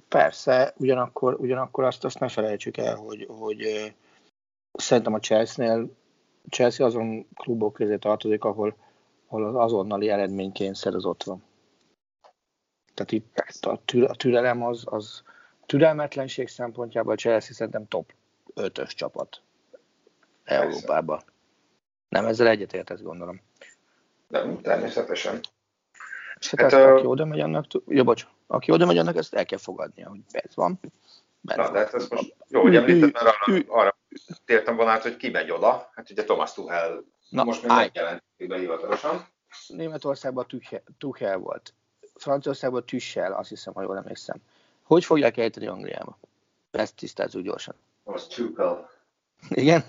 D: Persze, ugyanakkor, ugyanakkor azt, azt ne felejtsük el, hogy, hogy szerintem a Chelsea-nél Chelsea azon klubok közé tartozik, ahol, ahol az azonnali eredménykényszer az ott van. Tehát itt a, tül, a türelem az, az türelmetlenség szempontjából a Chelsea szerintem top 5-ös csapat Európában. Nem ezzel egyetért, ezt gondolom.
C: Nem, természetesen.
D: És hát, hát ezt, a... aki oda megy annak, jó, bocs, aki oda megy annak, ezt el kell fogadnia, hogy ez van.
C: Na, de hát ez most jó, hogy említettem, mert arra, arra tértem volna át, hogy ki megy oda. Hát ugye Thomas Tuchel Na, most még megjelent be hivatalosan.
D: Németországban Tuchel volt. Franciaországban Tüssel, azt hiszem, ha jól emlékszem. Hogy fogják ejteni Angliába? Ezt tisztázzuk gyorsan.
C: Az Tuchel.
D: Igen?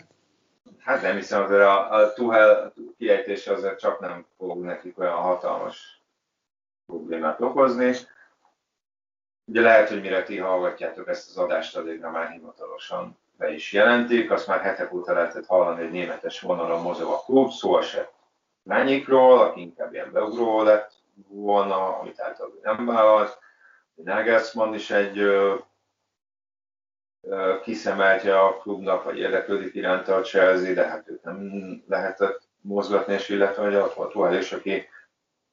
C: Hát nem hiszem, hogy a, a Tuchel kiejtése azért csak nem fog nekik olyan hatalmas problémát okozni. Ugye lehet, hogy mire ti hallgatjátok ezt az adást, addigra már hivatalosan be is jelentik, azt már hetek óta lehetett hallani, hogy németes vonalon mozog a klub, szó esett Lányikról, aki inkább ilyen beugró lett volna, amit általában nem vállalt. Nagelsmann is egy ö, ö, kiszemeltje a klubnak, vagy érdeklődik iránta a Chelsea, de hát őt nem lehetett mozgatni, és illetve hogy ott volt is, aki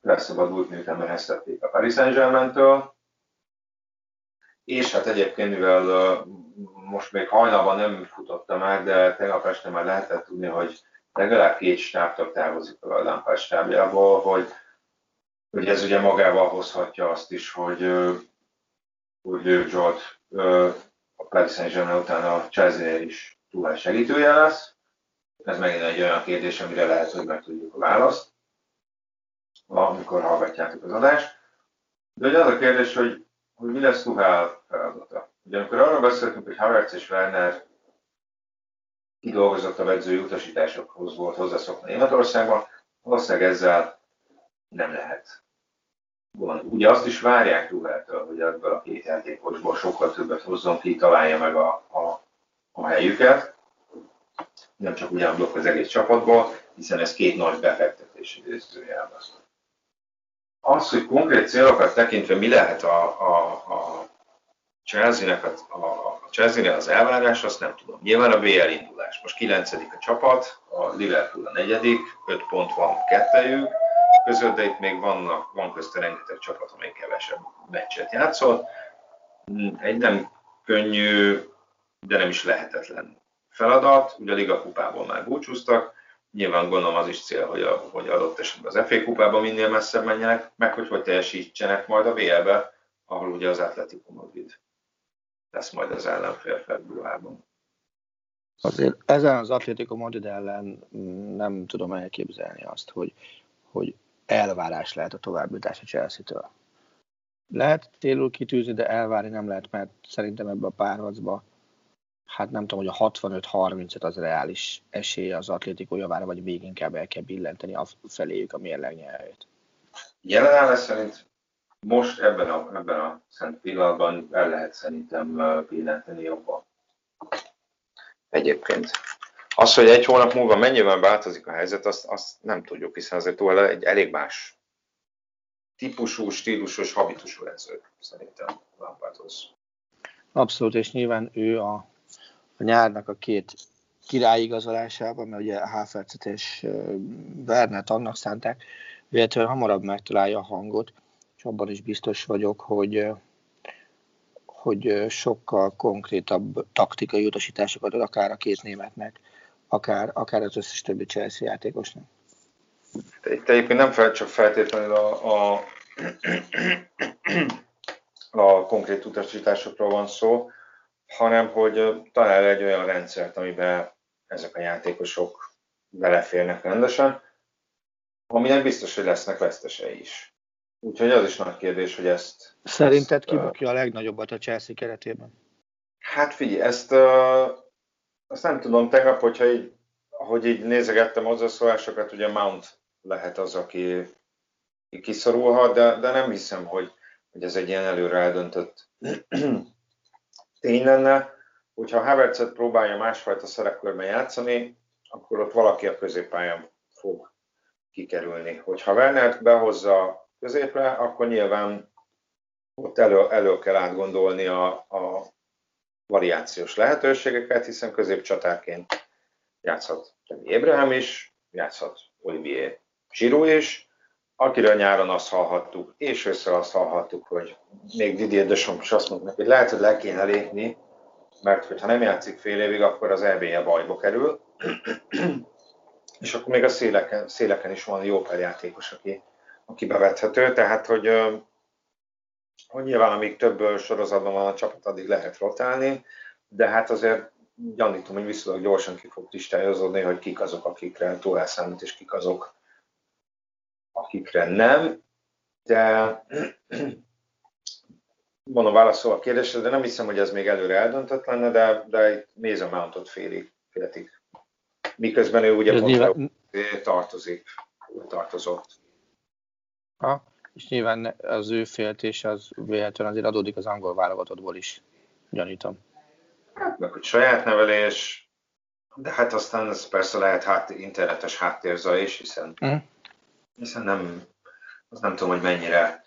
C: felszabadult, miután beheztették a Paris Saint-Germain-től. És hát egyébként, mivel most még hajnalban nem futotta meg, de tegnap este már lehetett tudni, hogy legalább két stábtag távozik a lámpás stábjából, hogy, hogy ez ugye magával hozhatja azt is, hogy, hogy Zsolt a Paris Saint-Germain után a chelsea is túl segítője lesz. Ez megint egy olyan kérdés, amire lehet, hogy meg tudjuk a választ, amikor hallgatjátok az adást. De ugye az a kérdés, hogy, hogy mi lesz Tuhál feladata. Ugye amikor arról beszéltünk, hogy Havertz és Werner kidolgozott a edzői utasításokhoz volt hozzászokni Németországban, valószínűleg ezzel nem lehet gond. Ugye azt is várják Tuheltől, hogy ebből a két játékosból sokkal többet hozzon ki, találja meg a, a, a helyüket, nem csak ugyanblokk az egész csapatból, hiszen ez két nagy befektetés idézőjelben. Az, hogy konkrét célokat tekintve mi lehet a, a, a Chelsea-nek a, a, Chelsea az elvárás, azt nem tudom. Nyilván a BL indulás. Most 9. a csapat, a Liverpool a negyedik, 5 pont van kettejük között, de itt még vannak, van közte rengeteg csapat, amely kevesebb meccset játszott. Egy nem könnyű, de nem is lehetetlen feladat. Ugye a Liga kupából már búcsúztak, nyilván gondolom az is cél, hogy, a, hogy adott esetben az FA kupában minél messzebb menjenek, meg hogy hogy teljesítsenek majd a BL-be, ahol ugye az Atletico Madrid lesz majd az ellenfél februárban.
D: Azért ezen az Atlético Madrid ellen nem tudom elképzelni azt, hogy, hogy elvárás lehet a továbbjutás a Chelsea-től. Lehet célul kitűzni, de elvárni nem lehet, mert szerintem ebbe a párharcba hát nem tudom, hogy a 65-35 az reális esély az Atlético javára, vagy még inkább el kell billenteni a feléjük a mérleg nyelvét.
C: Jelen szerint most ebben a, ebben a szent pillanatban el lehet szerintem pillantani jobban. Egyébként. Az, hogy egy hónap múlva mennyiben változik a helyzet, azt, azt nem tudjuk, hiszen azért túl egy elég más típusú, stílusos, habitusú edző szerintem Lampardhoz.
D: Abszolút, és nyilván ő a, a nyárnak a két királyigazolásában, mert ugye Háfercet és Vernet annak szánták, véletlenül hamarabb megtalálja a hangot, és abban is biztos vagyok, hogy, hogy sokkal konkrétabb taktikai utasításokat ad akár a két németnek, akár, akár az összes többi Chelsea játékosnak.
C: Itt egyébként nem fel, csak feltétlenül a, a, a konkrét utasításokról van szó, hanem hogy talál egy olyan rendszert, amiben ezek a játékosok beleférnek rendesen, aminek biztos, hogy lesznek vesztesei is. Úgyhogy az is nagy kérdés, hogy ezt...
D: Szerinted ki bukja a legnagyobbat a Chelsea keretében?
C: Hát figyelj, ezt azt nem tudom, tegnap, hogyha így, ahogy így nézegettem hozzászólásokat, ugye Mount lehet az, aki kiszorulhat, de, de nem hiszem, hogy, hogy ez egy ilyen előre eldöntött tény lenne. Hogyha Havertzet próbálja másfajta szerepkörben játszani, akkor ott valaki a középpályán fog kikerülni. Hogyha Wernert behozza középre, akkor nyilván ott elő, elő kell átgondolni a, a variációs lehetőségeket, hiszen középcsatárként játszhat Ébrahim is, játszhat Olivier Giroud is, akiről nyáron azt hallhattuk, és össze azt hallhattuk, hogy még Didier Deschamps is azt mondta hogy lehet, hogy le kéne lépni, mert hogyha nem játszik fél évig, akkor az EB-je bajba kerül, és akkor még a széleken, széleken is van jó pár játékos, aki aki bevethető, tehát hogy, hogy nyilván amíg több sorozatban van a csapat, addig lehet rotálni, de hát azért gyanítom, hogy viszonylag gyorsan ki fog kristályozódni, hogy kik azok, akikre túl elszámít, és kik azok, akikre nem, de mondom, válaszol a kérdésre, de nem hiszem, hogy ez még előre eldöntött lenne, de, de itt Mason Mountot félig, féltik. Miközben ő ugye pont nyilván... tartozik, tartozott.
D: Ha, és nyilván az ő féltés az véletlenül azért adódik az angol válogatottból is, gyanítom.
C: Hát meg hogy saját nevelés, de hát aztán ez persze lehet hát, internetes háttérzaj is, hiszen, mm. Hiszen nem, az nem tudom, hogy mennyire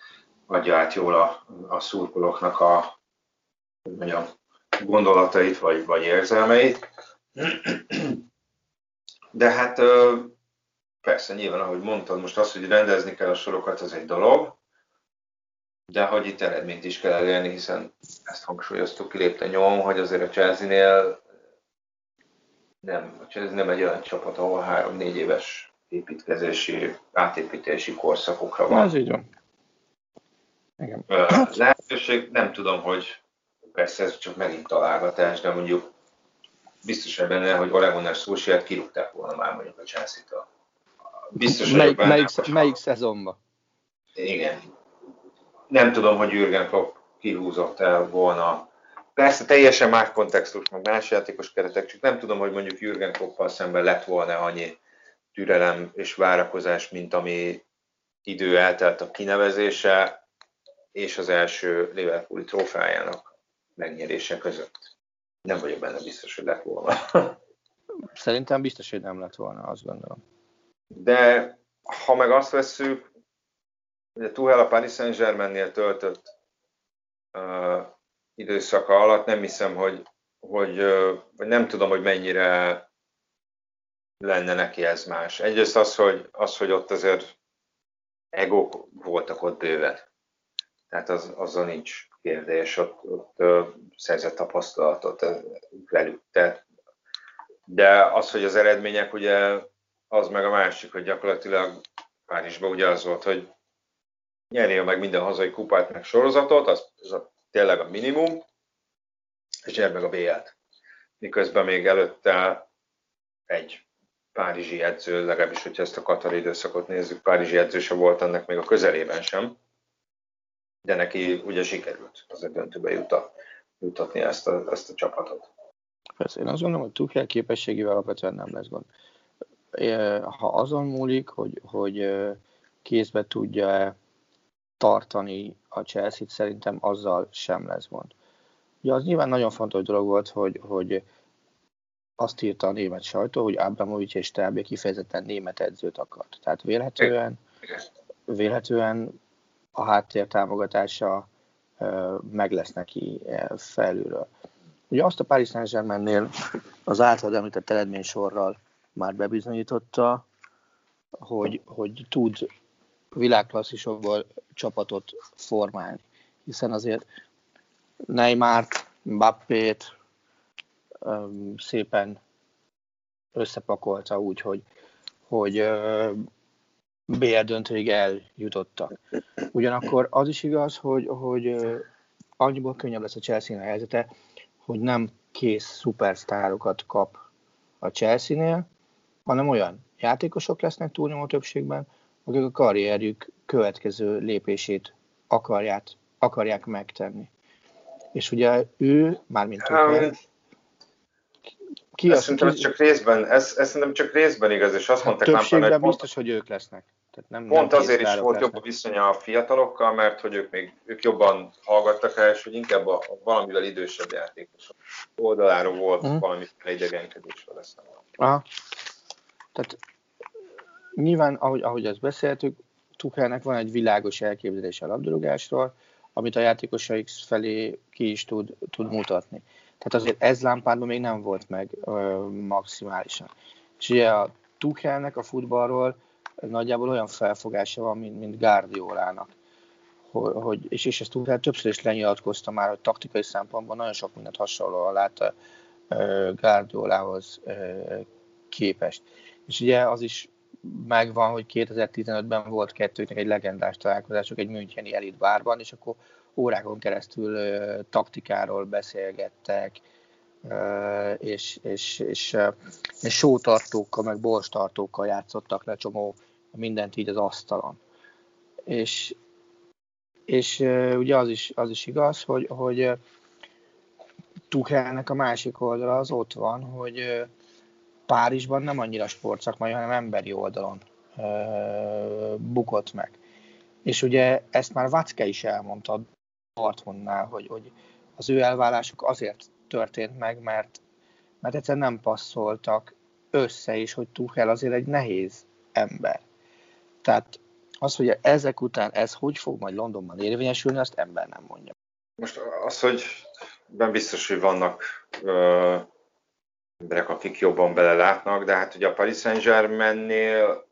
C: adja át jól a, a szurkolóknak a mondjam, gondolatait vagy, vagy érzelmeit. De hát persze, nyilván, ahogy mondtad, most az, hogy rendezni kell a sorokat, az egy dolog, de hogy itt eredményt is kell elérni, hiszen ezt hangsúlyoztuk, kilépte nyom, hogy azért a Chelsea-nél nem, a Chelsea nem egy olyan csapat, ahol három-négy éves építkezési, átépítési korszakokra van.
D: Ez így van.
C: Igen. Lehetőség, nem tudom, hogy persze ez csak megint találgatás, de mondjuk biztos benne, hogy Ole Gunnar Solskjaer kirúgták volna már mondjuk a Chelsea-től.
D: Biztos melyik, benne, melyik, hogy melyik szezonban?
C: Igen. Nem tudom, hogy Jürgen Klopp kihúzott el volna. Persze teljesen más kontextus, meg más játékos keretek, csak nem tudom, hogy mondjuk Jürgen Kloppal szemben lett volna annyi türelem és várakozás, mint ami idő eltelt a kinevezése és az első Liverpooli trófájának megnyerése között. Nem vagyok benne biztos, hogy lett volna.
D: Szerintem biztos, hogy nem lett volna, azt gondolom.
C: De ha meg azt vesszük, hogy a Tuhel a Paris Saint-Germainnél töltött uh, időszaka alatt nem hiszem, hogy, hogy uh, nem tudom, hogy mennyire lenne neki ez más. Egyrészt az, hogy, az, hogy ott azért egók voltak ott bőven. Tehát az, azzal nincs kérdés, ott, ott szerzett tapasztalatot velük. De, de az, hogy az eredmények ugye az meg a másik, hogy gyakorlatilag Párizsban ugye az volt, hogy nyerjél meg minden hazai kupát, meg sorozatot, az, az a, tényleg a minimum, és nyer meg a BL-t. Miközben még előtte egy párizsi edző, legalábbis, hogyha ezt a katari időszakot nézzük, párizsi edző sem volt annak még a közelében sem, de neki ugye sikerült az a döntőbe juta, jutatni ezt a, ezt a csapatot.
D: Persze, én azt gondolom, hogy Tuchel képességével alapvetően nem lesz gond. Ha azon múlik, hogy, hogy kézbe tudja tartani a Chelsea-t, szerintem azzal sem lesz gond. Ugye az nyilván nagyon fontos dolog volt, hogy, hogy azt írta a német sajtó, hogy Abramovic és Tábé kifejezetten német edzőt akart. Tehát vélhetően, vélhetően a háttér támogatása meg lesz neki felülről. Ugye azt a Paris Saint-Germainnél az általad említett eredménysorral már bebizonyította, hogy, hogy tud világklasszisokból csapatot formálni. Hiszen azért Neymart, Mbappét szépen összepakolta úgy, hogy, hogy BL döntőig eljutottak. Ugyanakkor az is igaz, hogy, hogy annyiból könnyebb lesz a Chelsea helyzete, hogy nem kész szupersztárokat kap a Chelsea-nél, hanem olyan játékosok lesznek túlnyomó többségben, akik a karrierjük következő lépését akarják, akarják megtenni. És ugye ő, mármint
C: um, ki ez szerintem ez csak részben, ez, ez szerintem csak részben igaz, és azt hát mondták
D: Többségben hogy biztos, hogy ők lesznek.
C: Tehát nem, pont nem azért is volt jobb a viszonya a fiatalokkal, mert hogy ők még ők jobban hallgattak el, és hogy inkább a, a valamivel idősebb játékosok oldaláról volt uh-huh. valamiféle idegenkedés vele
D: Aha. Tehát nyilván, ahogy, ahogy ezt beszéltük, Tuchelnek van egy világos elképzelés a labdarúgásról, amit a játékosaik felé ki is tud, tud mutatni. Tehát azért ez lámpádban még nem volt meg ö, maximálisan. És ugye a Tuchelnek a futballról nagyjából olyan felfogása van, mint, mint Guardiolának. Hogy, és, és ezt Tuchel többször is lenyilatkozta már, hogy taktikai szempontból nagyon sok mindent hasonlóan lát uh, Guardiolához uh, képest. És ugye az is megvan, hogy 2015-ben volt kettőknek egy legendás találkozások egy Müncheni elit bárban, és akkor órákon keresztül uh, taktikáról beszélgettek, uh, és, és, és, uh, és sótartókkal, meg borstartókkal játszottak le csomó mindent így az asztalon. és, és ugye az is, az is igaz, hogy, hogy Tuchelnek a másik oldala az ott van, hogy Párizsban nem annyira sportszakmai, hanem emberi oldalon bukott meg. És ugye ezt már Vacke is elmondta Dortmundnál, hogy, hogy az ő elvállásuk azért történt meg, mert, mert egyszerűen nem passzoltak össze, és hogy Tuchel azért egy nehéz ember. Tehát az, hogy ezek után ez hogy fog majd Londonban érvényesülni, azt ember nem mondja.
C: Most az, hogy ben biztos, hogy vannak ö, emberek, akik jobban belelátnak, de hát ugye a Paris Saint-Germainnél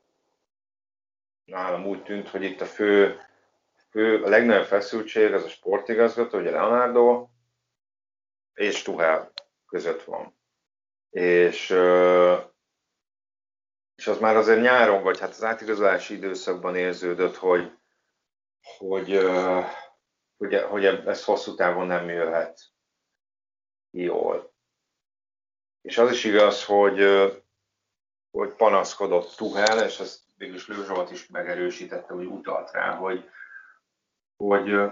C: nálam úgy tűnt, hogy itt a fő, fő a legnagyobb feszültség az a sportigazgató, ugye Leonardo és Tuhel között van. És, és az már azért nyáron, vagy hát az átigazolási időszakban érződött, hogy, hogy, hogy, hogy ez hosszú távon nem jöhet jól. És az is igaz, hogy, hogy panaszkodott Tuhel, és ezt végülis Lőzsolt is megerősítette, hogy utalt rá, hogy, hogy,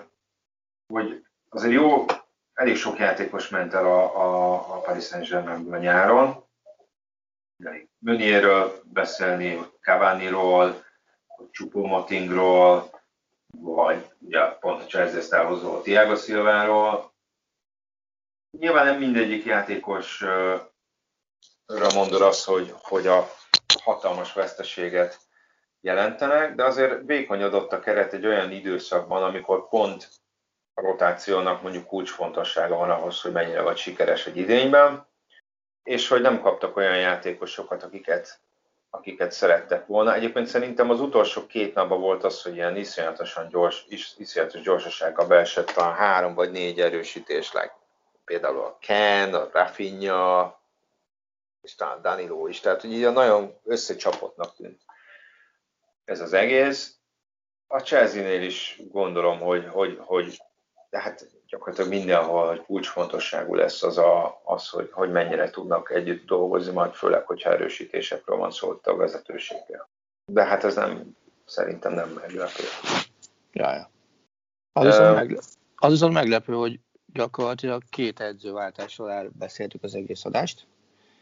C: hogy azért jó, elég sok játékos ment el a, a, a Paris Saint-Germainből nyáron. Mönierről beszélni, Cavani-ról, Chupomotingról, vagy ugye pont a Chelsea-t elhozó Thiago Silváról. Nyilván nem mindegyik játékosra mondod azt, hogy, hogy a hatalmas veszteséget jelentenek, de azért vékonyodott a keret egy olyan időszakban, amikor pont a rotációnak mondjuk kulcsfontossága van ahhoz, hogy mennyire vagy sikeres egy idényben, és hogy nem kaptak olyan játékosokat, akiket, akiket szerettek volna. Egyébként szerintem az utolsó két napban volt az, hogy ilyen iszonyatosan gyors, iszonyatos gyorsasággal beesett a három vagy négy erősítésleg. Például a Ken, a Rafinha, és talán Danilo is. Tehát, hogy így nagyon összecsapottnak tűnt ez az egész. A Chelsea-nél is gondolom, hogy, hogy, hogy de hát gyakorlatilag mindenhol, hogy kulcsfontosságú lesz az, a, az hogy, hogy mennyire tudnak együtt dolgozni, majd főleg, hogyha erősítésekről van szó a vezetőséggel. De hát ez nem, szerintem nem meglepő.
D: Ja, ja. Az, viszont, uh, meglepő, az viszont meglepő, hogy gyakorlatilag két edzőváltásról elbeszéltük az egész adást.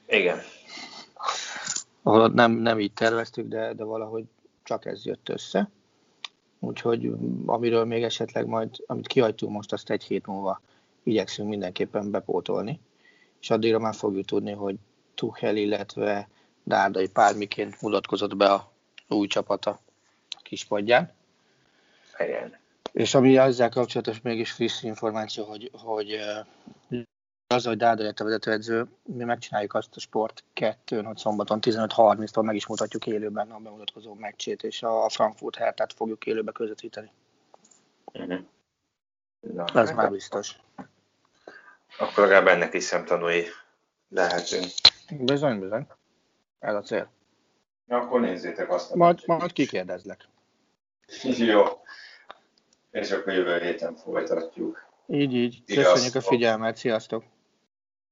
C: Igen.
D: Ahol nem, nem így terveztük, de, de valahogy csak ez jött össze. Úgyhogy amiről még esetleg majd, amit kihagytunk most, azt egy hét múlva igyekszünk mindenképpen bepótolni. És addigra már fogjuk tudni, hogy Tuchel, illetve Dárdai Pálmiként mutatkozott be a új csapata a kispadján.
C: Helyen.
D: És ami ezzel kapcsolatos mégis friss információ, hogy, hogy az, hogy Dáda lett a vezetőedző, mi megcsináljuk azt a Sport 2 hogy szombaton 15.30-tól meg is mutatjuk élőben a bemutatkozó meccsét, és a Frankfurt Hertát fogjuk élőben közvetíteni. Uh-huh. Na, Ez hát már biztos.
C: Akkor legalább ennek is szemtanúi lehetünk.
D: Bizony, bizony. Ez a cél.
C: Na, akkor nézzétek azt.
D: Majd, majd kikérdezlek.
C: Jó. És akkor jövő héten folytatjuk.
D: Így, így. Köszönjük a figyelmet. Sziasztok!